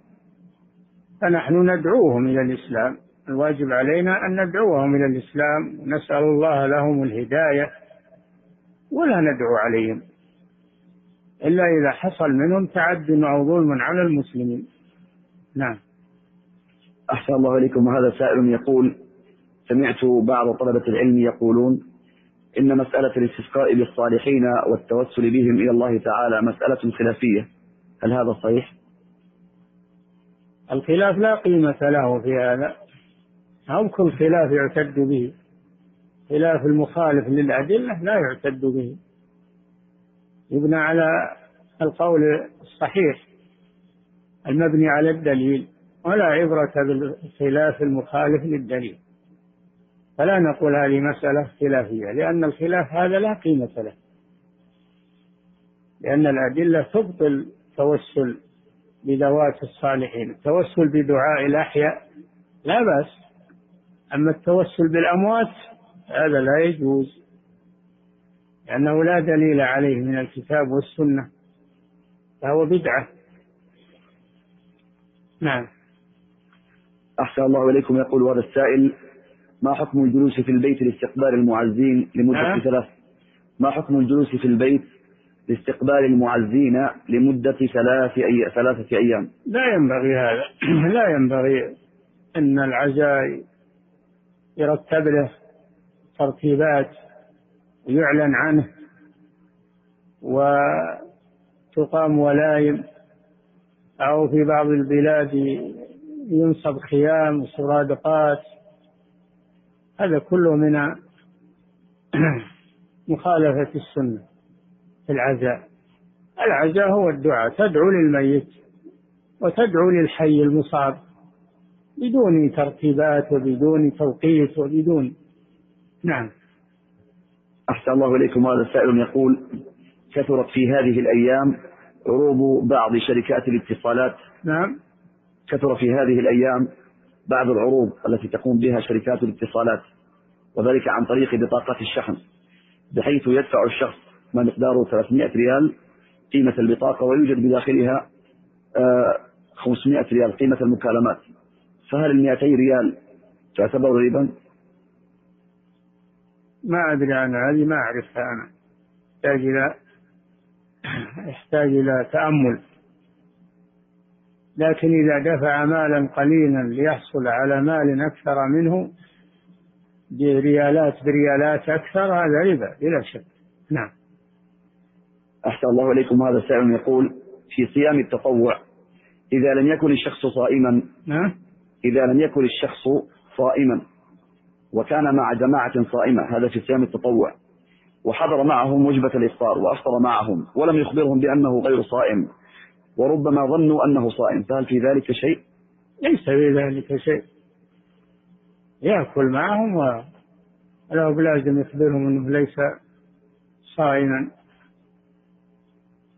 فنحن ندعوهم إلى الإسلام. الواجب علينا أن ندعوهم إلى الإسلام. ونسأل الله لهم الهداية ولا ندعو عليهم. إلا إذا حصل منهم تعد أو ظلم على المسلمين. نعم. أحسن الله إليكم. وهذا سائل يقول سمعت بعض طلبة العلم يقولون إن مسألة الاستسقاء بالصالحين والتوسل بهم إلى الله تعالى مسألة خلافية. هل هذا صحيح؟ الخلاف لا قيمة له في هذا. أو كل خلاف يعتد به. خلاف المخالف للأدلة لا يعتد به. يبنى على القول الصحيح. المبني على الدليل. ولا عبرة بالخلاف المخالف للدليل. فلا نقول هذه مسألة خلافية لأن الخلاف هذا لا قيمة له. لأن الأدلة تبطل التوسل بذوات الصالحين. التوسل بدعاء الأحياء لا بأس أما التوسل بالأموات هذا لا يجوز لأنه لا دليل عليه من الكتاب والسنة فهو بدعة. نعم. أحسن الله إليكم يقول هذا السائل ما حكم الجلوس في البيت لاستقبال المعزين لمدة. ثلاث ما حكم الجلوس في البيت لاستقبال المعزين لمدة ثلاث أي... ثلاثة أيام؟ لا ينبغي هذا. لا ينبغي أن العزاء يرتب له ترتيبات ويعلن عنه وتقام ولايم أو في بعض البلاد ينصب خيام وسرادقات هذا كله من مخالفة السنة في العزاء. العزاء هو الدعاء تدعو للميت وتدعو للحي المصاب بدون ترتيبات وبدون توقيت وبدون. نعم. أحسن الله إليكم. هذا السائل يقول كثرت في هذه الأيام عروض بعض شركات الاتصالات. نعم. كثر في هذه الأيام بعض العروض التي تقوم بها شركات الاتصالات وذلك عن طريق بطاقة الشحن بحيث يدفع الشخص ما مقداره 300 ريال قيمة البطاقة ويوجد بداخلها 500 آه، ريال قيمة المكالمات. فهل ال 200 ريال تعتبر ربا؟ ما أدري عن هذه ما أعرفها أنا. يحتاج إلى يحتاج إلى تأمل. لكن إذا دفع مالا قليلا ليحصل على مال أكثر منه بريالات بريالات أكثر هذا ربا بلا شك. نعم. أحسن الله إليكم. هذا سائل يقول في صيام التطوع إذا لم يكن الشخص صائما نعم. إذا لم يكن الشخص صائما وكان مع جماعة صائمة هذا في صيام التطوع وحضر معهم وجبة الإفطار وأفطر معهم ولم يخبرهم بأنه غير صائم وربما ظنوا أنه صائم فهل في ذلك شيء؟ ليس في ذلك شيء. يأكل معهم ولا بلازم يخبرهم أنه ليس صائما.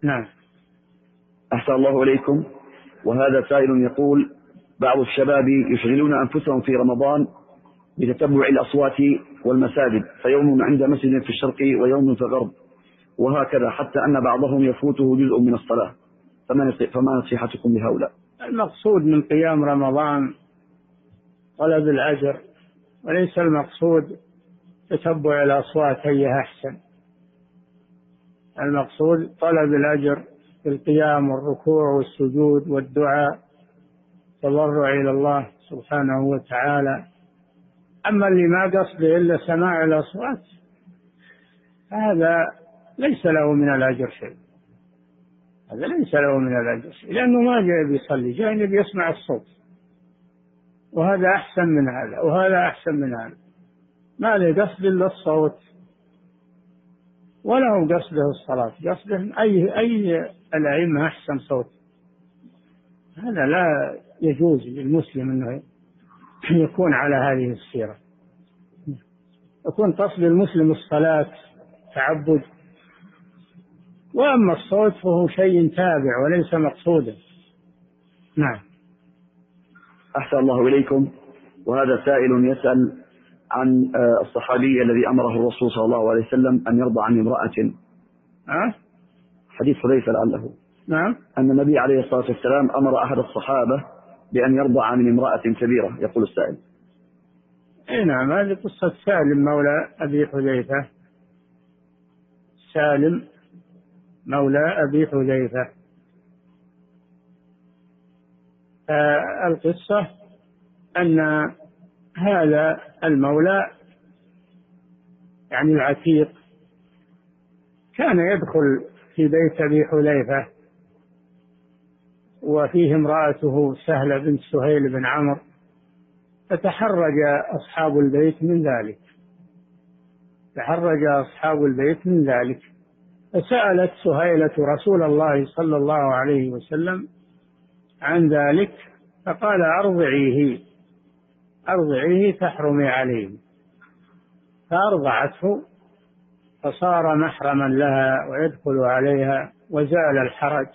نعم. أحسن الله إليكم. وهذا سائل يقول بعض الشباب يشغلون أنفسهم في رمضان بتتبع الأصوات والمساجد فيوم عند مسجد في الشرق ويوم في الغرب وهكذا حتى أن بعضهم يفوته جزء من الصلاة. فما نصيحتكم لهؤلاء؟ المقصود من قيام رمضان طلب الأجر وليس المقصود تتبع الأصوات أيها أحسن. المقصود طلب الأجر في القيام والركوع والسجود والدعاء تضرع إلى الله سبحانه وتعالى. أما اللي ما قصده إلا سماع الأصوات هذا ليس له من الأجر شيء. هذا ليس له من الأجر. لأنه ما جاء بيصلي جاء يبي يسمع الصوت. وهذا أحسن من هذا وهذا أحسن من هذا. ما له قصد إلا الصوت. ولا هو قصده الصلاة. قصده أي أي الأئمة أحسن صوت. هذا لا يجوز للمسلم أنه يكون على هذه السيرة. يكون قصد المسلم الصلاة تعبد وأما الصوت فهو شيء تابع وليس مقصودا. نعم. أحسن الله إليكم. وهذا سائل يسأل عن آه، الصحابي الذي أمره الرسول صلى الله عليه وسلم أن يرضى عن امرأة. أه؟ حديث حذيفة لعله. نعم. أن النبي عليه الصلاة والسلام أمر أحد الصحابة بأن يرضع من امرأة كبيرة يقول السائل. إي نعم هذه قصة سالم مولى أبي حذيفة. سالم مولى أبي حذيفة. القصة أن هذا المولى يعني العتيق كان يدخل في بيت أبي حذيفة وفيه امرأته سهلة بنت سهيل بن عمرو فتحرج أصحاب البيت من ذلك. تحرج أصحاب البيت من ذلك. فسألت سهيلة رسول الله صلى الله عليه وسلم عن ذلك فقال أرضعيه. أرضعيه تحرمي عليه. فأرضعته فصار محرما لها ويدخل عليها وزال الحرج.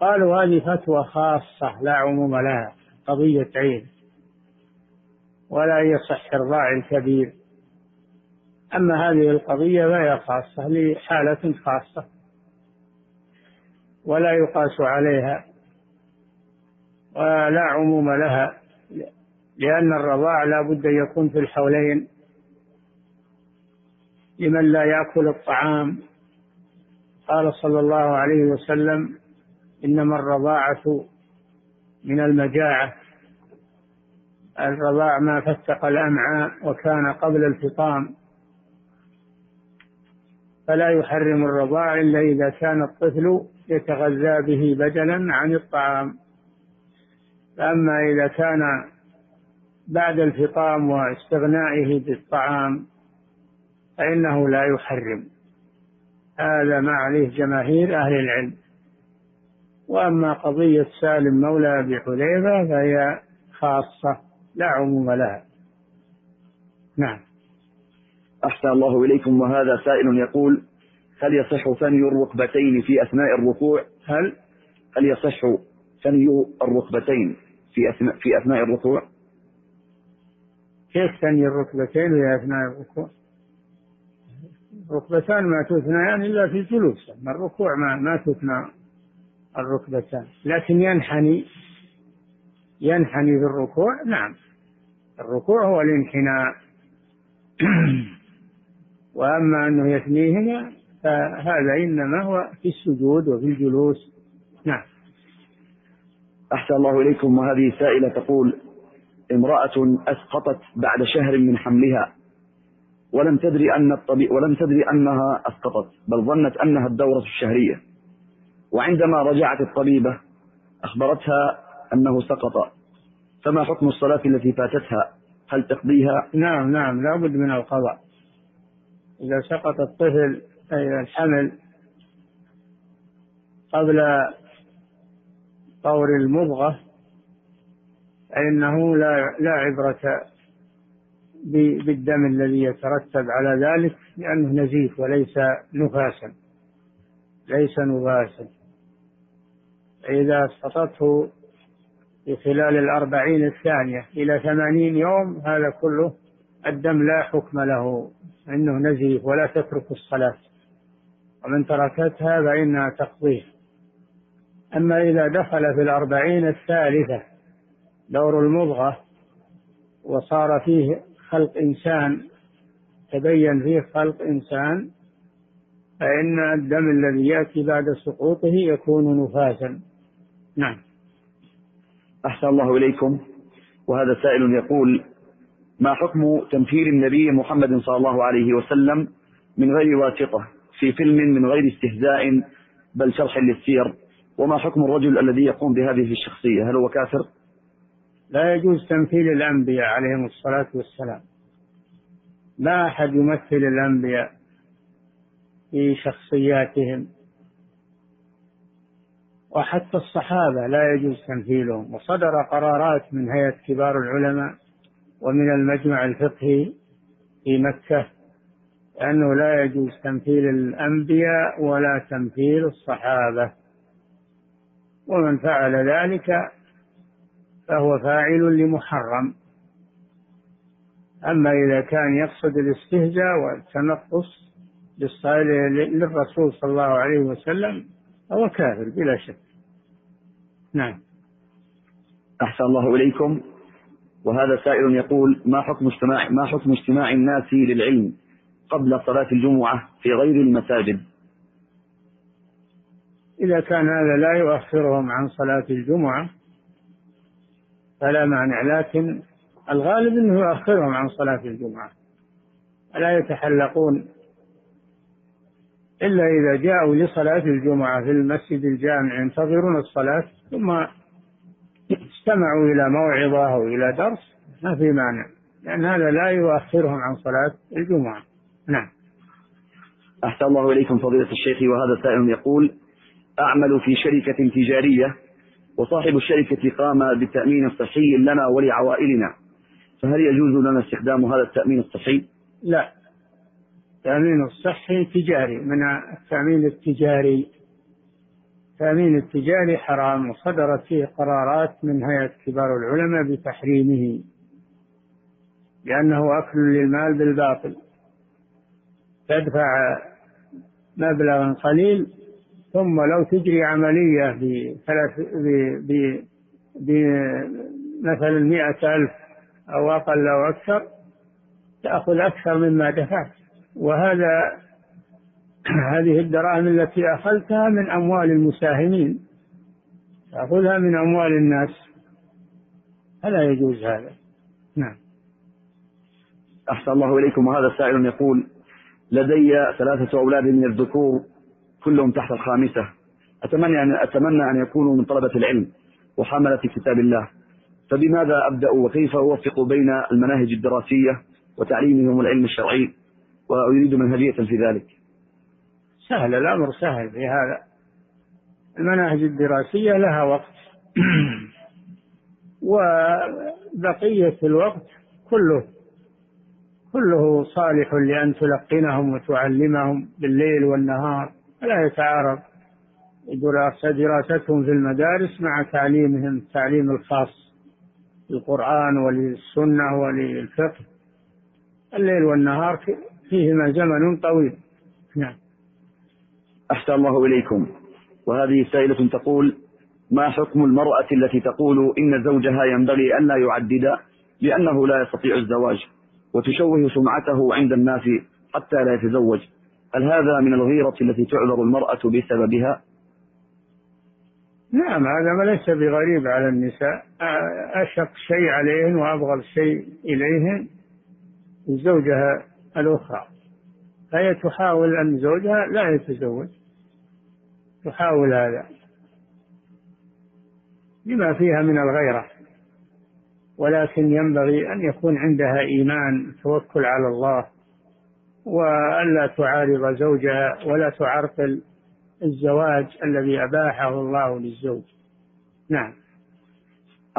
قالوا هذه فتوى خاصة لا عموم لها قضية عين ولا يصح إرضاع الكبير. أما هذه القضية فهي خاصة لحالة خاصة ولا يقاس عليها ولا عموم لها لأن الرضاع لا بد يكون في الحولين لمن لا يأكل الطعام. قال صلى الله عليه وسلم إنما الرضاعة من المجاعة الرضاع ما فتق الأمعاء وكان قبل الفطام. فلا يحرم الرضاع إلا إذا كان الطفل يتغذى به بدلا عن الطعام. فأما إذا كان بعد الفطام واستغنائه بالطعام فإنه لا يحرم. هذا ما عليه جماهير أهل العلم. وأما قضية سالم مولى أبي حذيفة فهي خاصة لا عموم لها. نعم. أحسن الله إليكم. وهذا سائل يقول هل يصح ثني الركبتين في أثناء الركوع؟ هل؟ هل يصح ثني الركبتين في أثناء في أثناء الركوع؟ كيف ثني الركبتين في أثناء الركوع؟ الركبتان ما تثنيان إلا في الجلوس أما الركوع ما ما تثنى الركبتان. لكن ينحني ينحني في الركوع نعم. الركوع هو الانحناء. وأما أنه يثنيهما فهذا إنما هو في السجود وفي الجلوس. نعم. أحسن الله إليكم. وهذه سائلة تقول امرأة أسقطت بعد شهر من حملها ولم تدري أن الطبيب ولم تدري أنها أسقطت بل ظنت أنها الدورة الشهرية. وعندما رجعت الطبيبة أخبرتها أنه سقط. فما حكم الصلاة التي فاتتها؟ هل تقضيها؟ نعم نعم لا بد من القضاء. إذا سقط الطفل أي الحمل قبل طور المضغة فإنه لا لا عبرة بالدم الذي يترتب على ذلك لأنه نزيف وليس نفاسا ليس نفاسا. إذا اسقطته في خلال الأربعين الثانية إلى ثمانين يوم هذا كله الدم لا حكم له. إنه نزيف ولا تترك الصلاة. ومن تركتها فإنها تقضيه. أما إذا دخل في الأربعين الثالثة دور المضغة وصار فيه خلق إنسان تبين فيه خلق إنسان فإن الدم الذي يأتي بعد سقوطه يكون نفاسا. نعم. أحسن الله إليكم. وهذا سائل يقول ما حكم تمثيل النبي محمد صلى الله عليه وسلم من غير واسطة في فيلم من غير استهزاء بل شرح للسير؟ وما حكم الرجل الذي يقوم بهذه الشخصية؟ هل هو كافر؟ لا يجوز تمثيل الأنبياء عليهم الصلاة والسلام. لا أحد يمثل الأنبياء في شخصياتهم. وحتى الصحابة لا يجوز تمثيلهم. وصدر قرارات من هيئة كبار العلماء ومن المجمع الفقهي في مكة أنه لا يجوز تمثيل الأنبياء ولا تمثيل الصحابة. ومن فعل ذلك فهو فاعل لمحرم. أما إذا كان يقصد الاستهزاء والتنقص للرسول صلى الله عليه وسلم فهو كافر بلا شك. نعم. أحسن الله إليكم. وهذا سائل يقول ما حكم اجتماع ما حكم اجتماع الناس للعلم قبل صلاة الجمعة في غير المساجد؟ إذا كان هذا لا يؤخرهم عن صلاة الجمعة فلا مانع لكن الغالب أنه يؤخرهم عن صلاة الجمعة. لا يتحلقون؟ إلا إذا جاءوا لصلاة الجمعة في المسجد الجامع ينتظرون الصلاة ثم استمعوا إلى موعظة أو إلى درس ما في مانع لأن هذا لا يؤخرهم عن صلاة الجمعة. نعم. أحسن الله إليكم فضيلة الشيخ وهذا سائل يقول أعمل في شركة تجارية وصاحب الشركة قام بالتأمين الصحي لنا ولعوائلنا فهل يجوز لنا استخدام هذا التأمين الصحي؟ لا. التأمين الصحي تجاري من التأمين التجاري التأمين التجاري حرام وصدرت فيه قرارات من هيئة كبار العلماء بتحريمه لأنه أكل للمال بالباطل. تدفع مبلغا قليل ثم لو تجري عملية بثلاث بمثلا مئة ألف أو أقل أو أكثر تأخذ أكثر مما دفعت. وهذا هذه الدراهم التي أخذتها من أموال المساهمين. تأخذها من أموال الناس. فلا يجوز هذا؟ نعم. أحسن الله إليكم. وهذا سائل يقول لدي ثلاثة أولاد من الذكور كلهم تحت الخامسة. أتمنى أن أتمنى أن يكونوا من طلبة العلم وحملة كتاب الله. فبماذا أبدأ؟ وكيف أوفق بين المناهج الدراسية وتعليمهم العلم الشرعي؟ وأريد منهجية في ذلك. سهل الأمر سهل في هذا. المناهج الدراسية لها وقت. وبقية الوقت كله كله صالح لأن تلقنهم وتعلمهم بالليل والنهار. لا يتعارض. دراسة دراستهم في المدارس مع تعليمهم التعليم الخاص للقرآن وللسنة وللفقه. الليل والنهار فيهما زمن طويل. نعم. أحسن الله إليكم. وهذه سائلة تقول ما حكم المرأة التي تقول إن زوجها ينبغي ألا يعدد لأنه لا يستطيع الزواج وتشوه سمعته عند الناس حتى لا يتزوج؟ هل هذا من الغيرة التي تعذر المرأة بسببها؟ نعم هذا ما ليس بغريب على النساء. أشق شيء عليهن وأبغض شيء إليهن زوجها الأخرى. فهي تحاول أن زوجها لا يتزوج. تحاول هذا. لما فيها من الغيرة. ولكن ينبغي أن يكون عندها إيمان توكل على الله وألا تعارض زوجها ولا تعرقل الزواج الذي أباحه الله للزوج. نعم.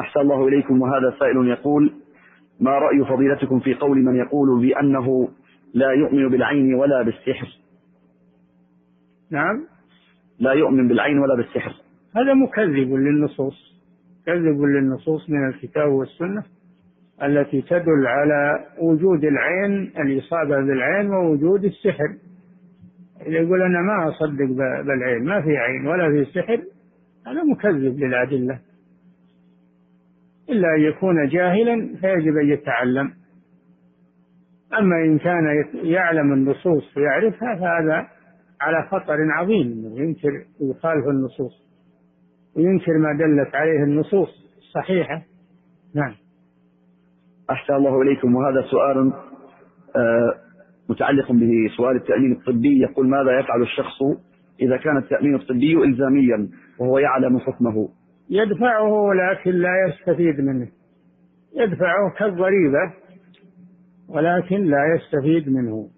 أحسن الله إليكم وهذا سائل يقول ما رأي فضيلتكم في قول من يقول بأنه لا يؤمن بالعين ولا بالسحر. نعم. لا يؤمن بالعين ولا بالسحر. هذا مكذب للنصوص. كذب للنصوص من الكتاب والسنة التي تدل على وجود العين الإصابة بالعين ووجود السحر. اللي يقول أنا ما أصدق بالعين ما في عين ولا في سحر هذا مكذب للأدلة. إلا أن يكون جاهلا فيجب أن يتعلم. أما إن كان يعلم النصوص ويعرفها فهذا على خطر عظيم ينكر يخالف النصوص. وينكر ما دلت عليه النصوص الصحيحة نعم. أحسن الله إليكم. وهذا سؤال آه، متعلق بسؤال التأمين الطبي. يقول ماذا يفعل الشخص إذا كان التأمين الطبي إلزاميا وهو يعلم حكمه؟ يدفعه ولكن لا يستفيد منه. يدفعه كالضريبة. ولكن لا يستفيد منه.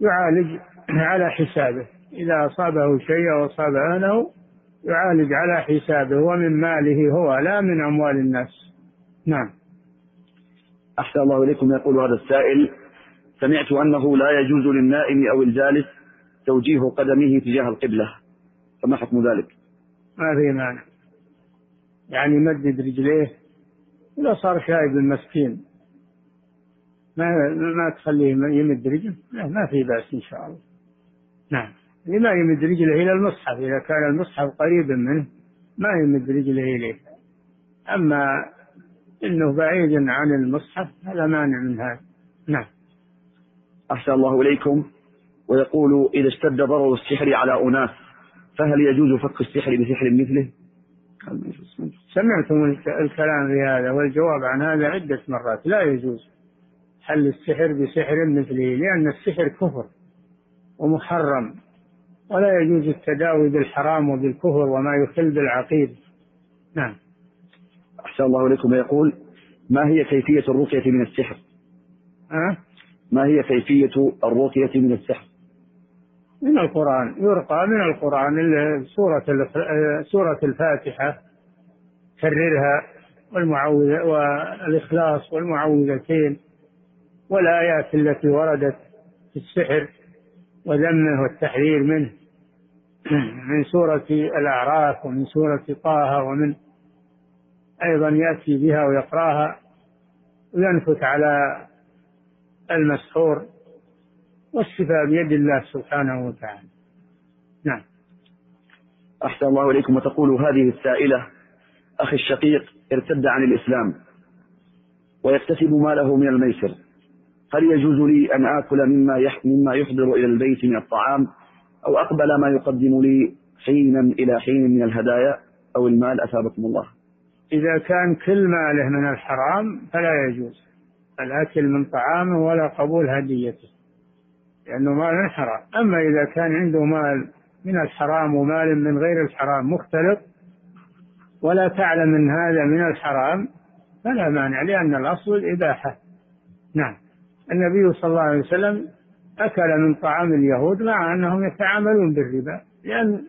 يعالج على حسابه. إذا أصابه شيء أو أصاب أهله يعالج على حسابه. ومن ماله هو لا من أموال الناس. نعم. أحسن الله إليكم. يقول هذا السائل سمعت أنه لا يجوز للنائم أو الجالس توجيه قدمه تجاه القبلة. فما حكم ذلك؟ ما في مانع. يعني يمدد رجليه. إذا صار شايب المسكين. ما ما تخليه يمد رجله لا ما في بأس إن شاء الله. نعم. لما يمد رجله إلى المصحف إذا كان المصحف قريبا منه ما يمد رجله إليه. أما إنه بعيد عن المصحف هذا مانع من هذا. نعم. أحسن الله إليكم. ويقول إذا اشتد ضرر السحر على أناس فهل يجوز فك السحر بسحر مثله؟ سمعتم الكلام في هذا والجواب عن هذا عدة مرات. لا يجوز. حل السحر بسحر مثله لأن السحر كفر ومحرم ولا يجوز التداوي بالحرام وبالكفر وما يخل بالعقيدة نعم أحسن الله إليكم يقول ما هي كيفية الرقية من السحر؟ أه؟ ما هي كيفية الرقية من السحر؟ من القرآن يرقى من القرآن سورة سورة الفاتحة كررها والمعوذة والإخلاص والمعوذتين والآيات التي وردت في السحر وذمه والتحذير منه من سورة الأعراف ومن سورة طه ومن أيضا يأتي بها ويقرأها وينفث على المسحور والشفاء بيد الله سبحانه وتعالى. نعم. أحسن الله إليكم. وتقول هذه السائلة أخي الشقيق ارتد عن الإسلام ويكتسب ماله من الميسر. هل يجوز لي أن آكل مما مما يحضر إلى البيت من الطعام أو أقبل ما يقدم لي حينا إلى حين من الهدايا أو المال أثابكم الله. إذا كان كل ماله من الحرام فلا يجوز الأكل من طعامه ولا قبول هديته لأنه مال حرام. أما إذا كان عنده مال من الحرام ومال من غير الحرام مختلط ولا تعلم أن هذا من الحرام فلا مانع لأن الأصل الإباحة. نعم. النبي صلى الله عليه وسلم أكل من طعام اليهود مع أنهم يتعاملون بالربا لأن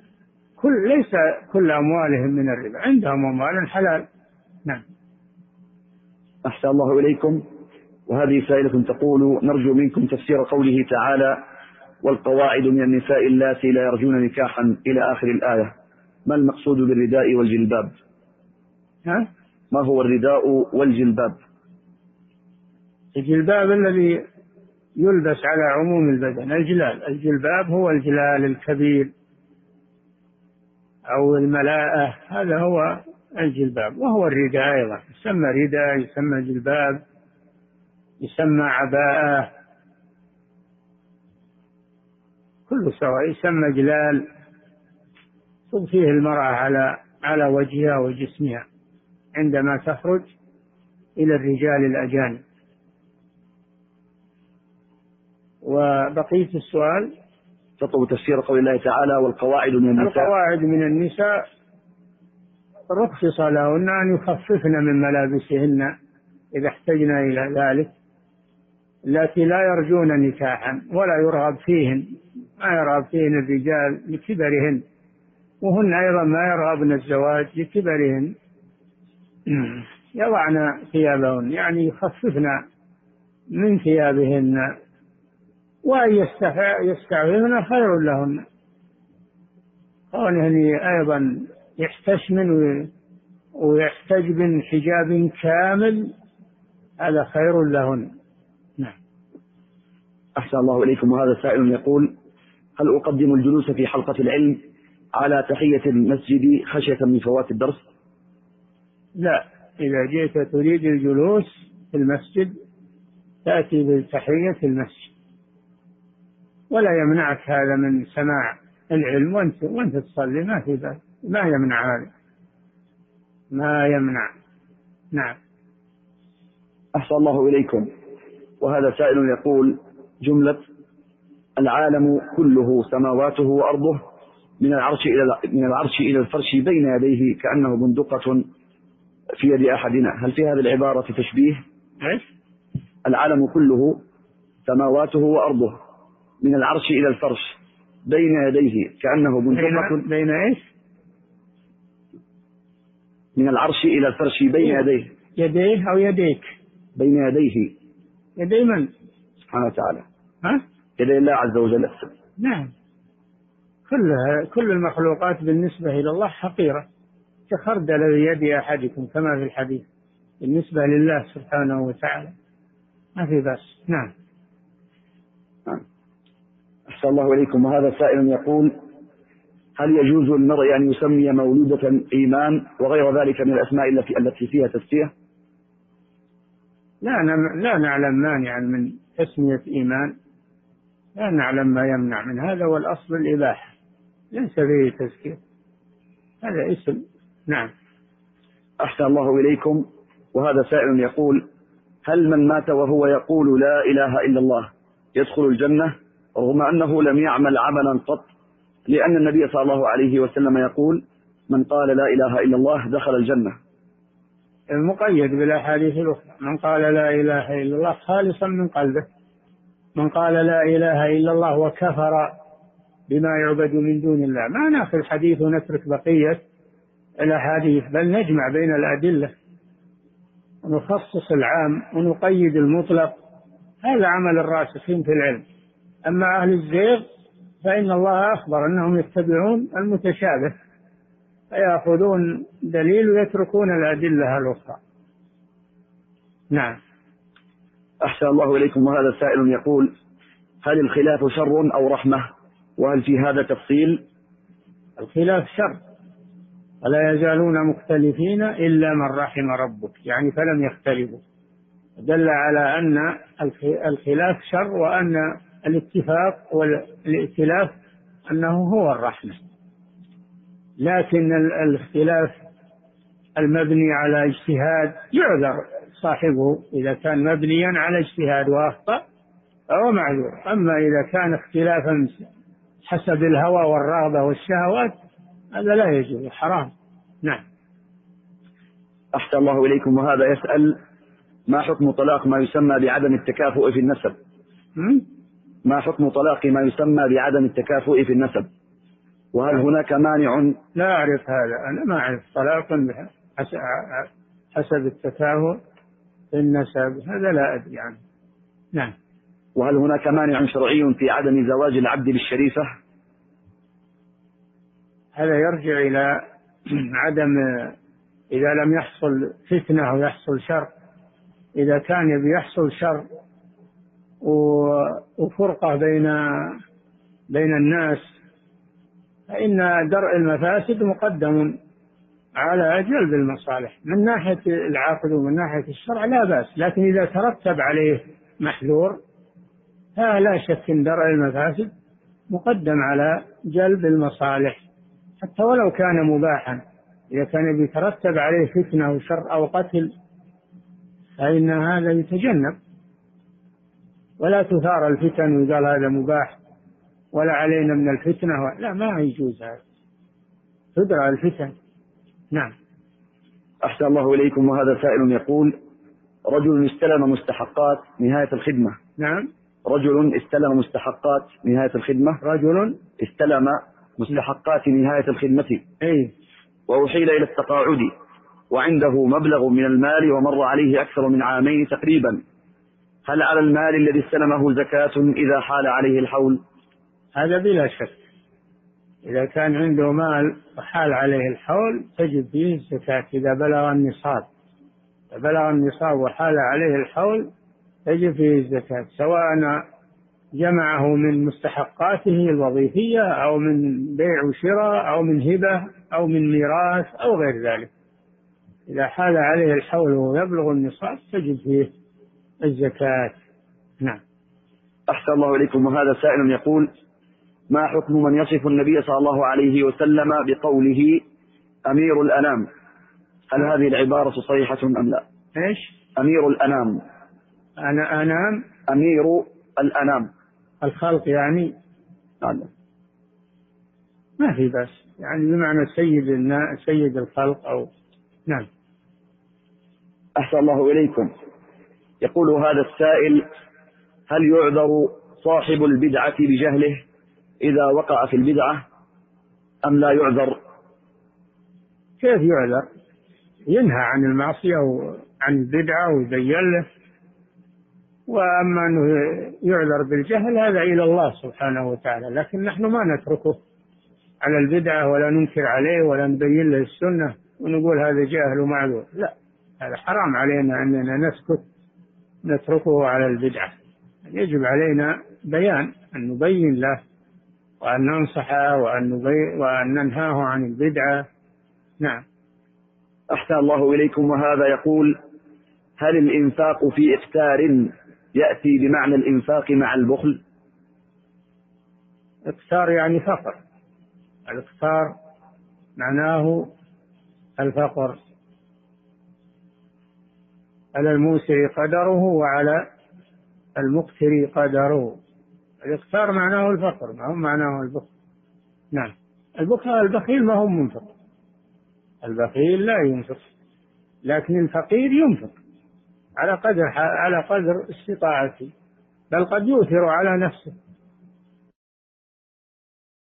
كل ليس كل أموالهم من الربا عندهم أموال حلال. نعم. أحسن الله إليكم. وهذه سائلة تقول نرجو منكم تفسير قوله تعالى والقواعد من النساء اللاتي لا يرجون نكاحا إلى آخر الآية. ما المقصود بالرداء والجلباب؟ ها؟ ما هو الرداء والجلباب؟ الجلباب الذي يلبس على عموم البدن الجلال. الجلباب هو الجلال الكبير أو الملاءة هذا هو الجلباب. وهو الرداء أيضا يسمى رداء يسمى جلباب يسمى عباءة. كله سواء يسمى جلال. فيه المرأة على على وجهها وجسمها عندما تخرج إلى الرجال الأجانب. وبقية السؤال. تطلب تفسير قول الله تعالى والقواعد من النساء. القواعد من النساء. رخص لهن أن يخففن من ملابسهن إذا احتجن إلى ذلك التي لا يرجون نكاحا ولا يرغب فيهن. ما يرغب فيهن الرجال لكبرهن وهن أيضا ما يرغبن الزواج لكبرهن. يضعن ثيابهن يعني يخففن من ثيابهن. وأن يستعففن خير لهن. كونهن أيضا يحتشمن ويحتجبن حجاب كامل هذا خير لهن. نعم. أحسن الله إليكم. وهذا سائل يقول هل أقدم الجلوس في حلقة العلم على تحية المسجد خشية من فوات الدرس؟ لا. إذا جئت تريد الجلوس في المسجد تأتي بتحية المسجد. ولا يمنعك هذا من سماع العلم وانت وانت تصلي ما في بأس. ما يمنع هذا. ما يمنع. نعم. أحسن الله إليكم. وهذا سائل يقول جملة العالم كله سماواته وأرضه من العرش إلى من العرش إلى الفرش بين يديه كأنه بندقة في يد أحدنا. هل في هذه العبارة تشبيه؟ إيش؟ العالم كله سماواته وأرضه. من العرش إلى الفرش بين يديه كأنه بين, بين إيش؟ من العرش إلى الفرش بين يديه. يديه. أو يديك؟ بين يديه. يدي من؟ سبحانه وتعالى. ها؟ يدي الله عز وجل. نعم. كلها كل المخلوقات بالنسبة إلى الله حقيرة. كخردل بيد أحدكم كما في الحديث. بالنسبة لله سبحانه وتعالى. ما في بأس. نعم. نعم. أحسن الله إليكم وهذا سائل يقول هل يجوز للمرء أن يسمي مولودة إيمان وغير ذلك من الأسماء التي التي فيها تسمية؟ لا لا نعلم مانعا من تسمية إيمان. لا نعلم ما يمنع من هذا والأصل الإباحة ليس فيه تزكية. هذا اسم. نعم. أحسن الله إليكم. وهذا سائل يقول هل من مات وهو يقول لا إله إلا الله يدخل الجنة؟ رغم أنه لم يعمل عملا قط لأن النبي صلى الله عليه وسلم يقول من قال لا إله إلا الله دخل الجنة. المقيد بالأحاديث الأخرى من قال لا إله إلا الله خالصا من قلبه. من قال لا إله إلا الله وكفر بما يعبد من دون الله. ما نأخذ الحديث ونترك بقية الأحاديث بل نجمع بين الأدلة ونخصص العام ونقيد المطلق. هذا عمل الراسخين في العلم. أما أهل الزيغ فإن الله أخبر أنهم يتبعون المتشابه فيأخذون دليل ويتركون الأدلة الأخرى. نعم. أحسن الله إليكم وهذا سائل يقول هل الخلاف شر أو رحمة؟ وهل في هذا تفصيل؟ الخلاف شر. ولا يزالون مختلفين إلا من رحم ربك يعني فلم يختلفوا. دل على أن الخلاف شر وأن الاتفاق والائتلاف أنه هو الرحمة. لكن الاختلاف المبني على اجتهاد يعذر صاحبه إذا كان مبنيا على اجتهاد وأخطأ فهو معذور. أما إذا كان اختلافا حسب الهوى والرغبة والشهوات هذا لا يجوز حرام. نعم. أحسن الله إليكم. وهذا يسأل ما حكم طلاق ما يسمى بعدم التكافؤ في النسب؟ ما حكم طلاق ما يسمى بعدم التكافؤ في النسب؟ وهل هناك مانع؟ لا أعرف هذا أنا ما أعرف طلاق حسب التكافؤ في النسب هذا لا أدري عنه. نعم. وهل هناك مانع شرعي في عدم زواج العبد بالشريفة؟ هذا يرجع إلى عدم إذا لم يحصل فتنة أو يحصل شر إذا كان بيحصل شر وفرقة بين بين الناس فإن درء المفاسد مقدم على جلب المصالح. من ناحية العقد ومن ناحية الشرع لا بأس لكن إذا ترتب عليه محذور فلا شك أن درء المفاسد مقدم على جلب المصالح. حتى ولو كان مباحا إذا كان بيترتب عليه فتنة وشر أو قتل فإن هذا يتجنب. ولا تثار الفتن ويقال هذا مباح ولا علينا من الفتنة لا ما يجوز هذا. تدرى الفتن. نعم. أحسن الله إليكم وهذا سائل يقول رجل استلم مستحقات نهاية الخدمة. نعم. رجل استلم مستحقات نهاية الخدمة. رجل استلم مستحقات نهاية الخدمة. أي وأحيل إلى التقاعد وعنده مبلغ من المال ومر عليه أكثر من عامين تقريبا. هل على المال الذي استلمه زكاة إذا حال عليه الحول؟ هذا بلا شك. إذا كان عنده مال وحال عليه الحول تجب فيه الزكاة. إذا بلغ النصاب إذا بلغ النصاب وحال عليه الحول تجب فيه الزكاة. سواء جمعه من مستحقاته الوظيفية أو من بيع وشراء أو من هبة أو من ميراث أو غير ذلك. إذا حال عليه الحول ويبلغ النصاب تجب فيه الزكاة. نعم. أحسن الله إليكم. وهذا سائل يقول ما حكم من يصف النبي صلى الله عليه وسلم بقوله أمير الأنام؟ هل هذه العبارة صحيحة أم لا؟ إيش؟ أمير الأنام. أنا أنام. أمير الأنام. الخلق يعني؟ نعم. ما في بس يعني بمعنى سيد النا... سيد الخلق أو نعم. أحسن الله إليكم. يقول هذا السائل هل يعذر صاحب البدعة بجهله إذا وقع في البدعة أم لا يعذر؟ كيف يعذر؟ ينهى عن المعصية وعن البدعة ويبين له. وأما أنه يعذر بالجهل هذا إلى الله سبحانه وتعالى لكن نحن ما نتركه على البدعة ولا ننكر عليه ولا نبين له السنة ونقول هذا جاهل ومعذور. لا هذا حرام علينا أننا نسكت نتركه على البدعة. يجب علينا بيان أن نبين له وأن ننصحه وأن, نبي وأن ننهاه عن البدعة. نعم. أحسن الله إليكم. وهذا يقول هل الإنفاق في إفتار يأتي بمعنى الإنفاق مع البخل؟ إقتار يعني فقر. الإقتار معناه الفقر. على الموسع قدره وعلى المقتر قدره. الإقتار معناه الفقر ما هو معناه البخل؟ نعم. البخل البخيل ما هو منفق. البخيل لا ينفق لكن الفقير ينفق على قدر على قدر استطاعته بل قد يؤثر على نفسه.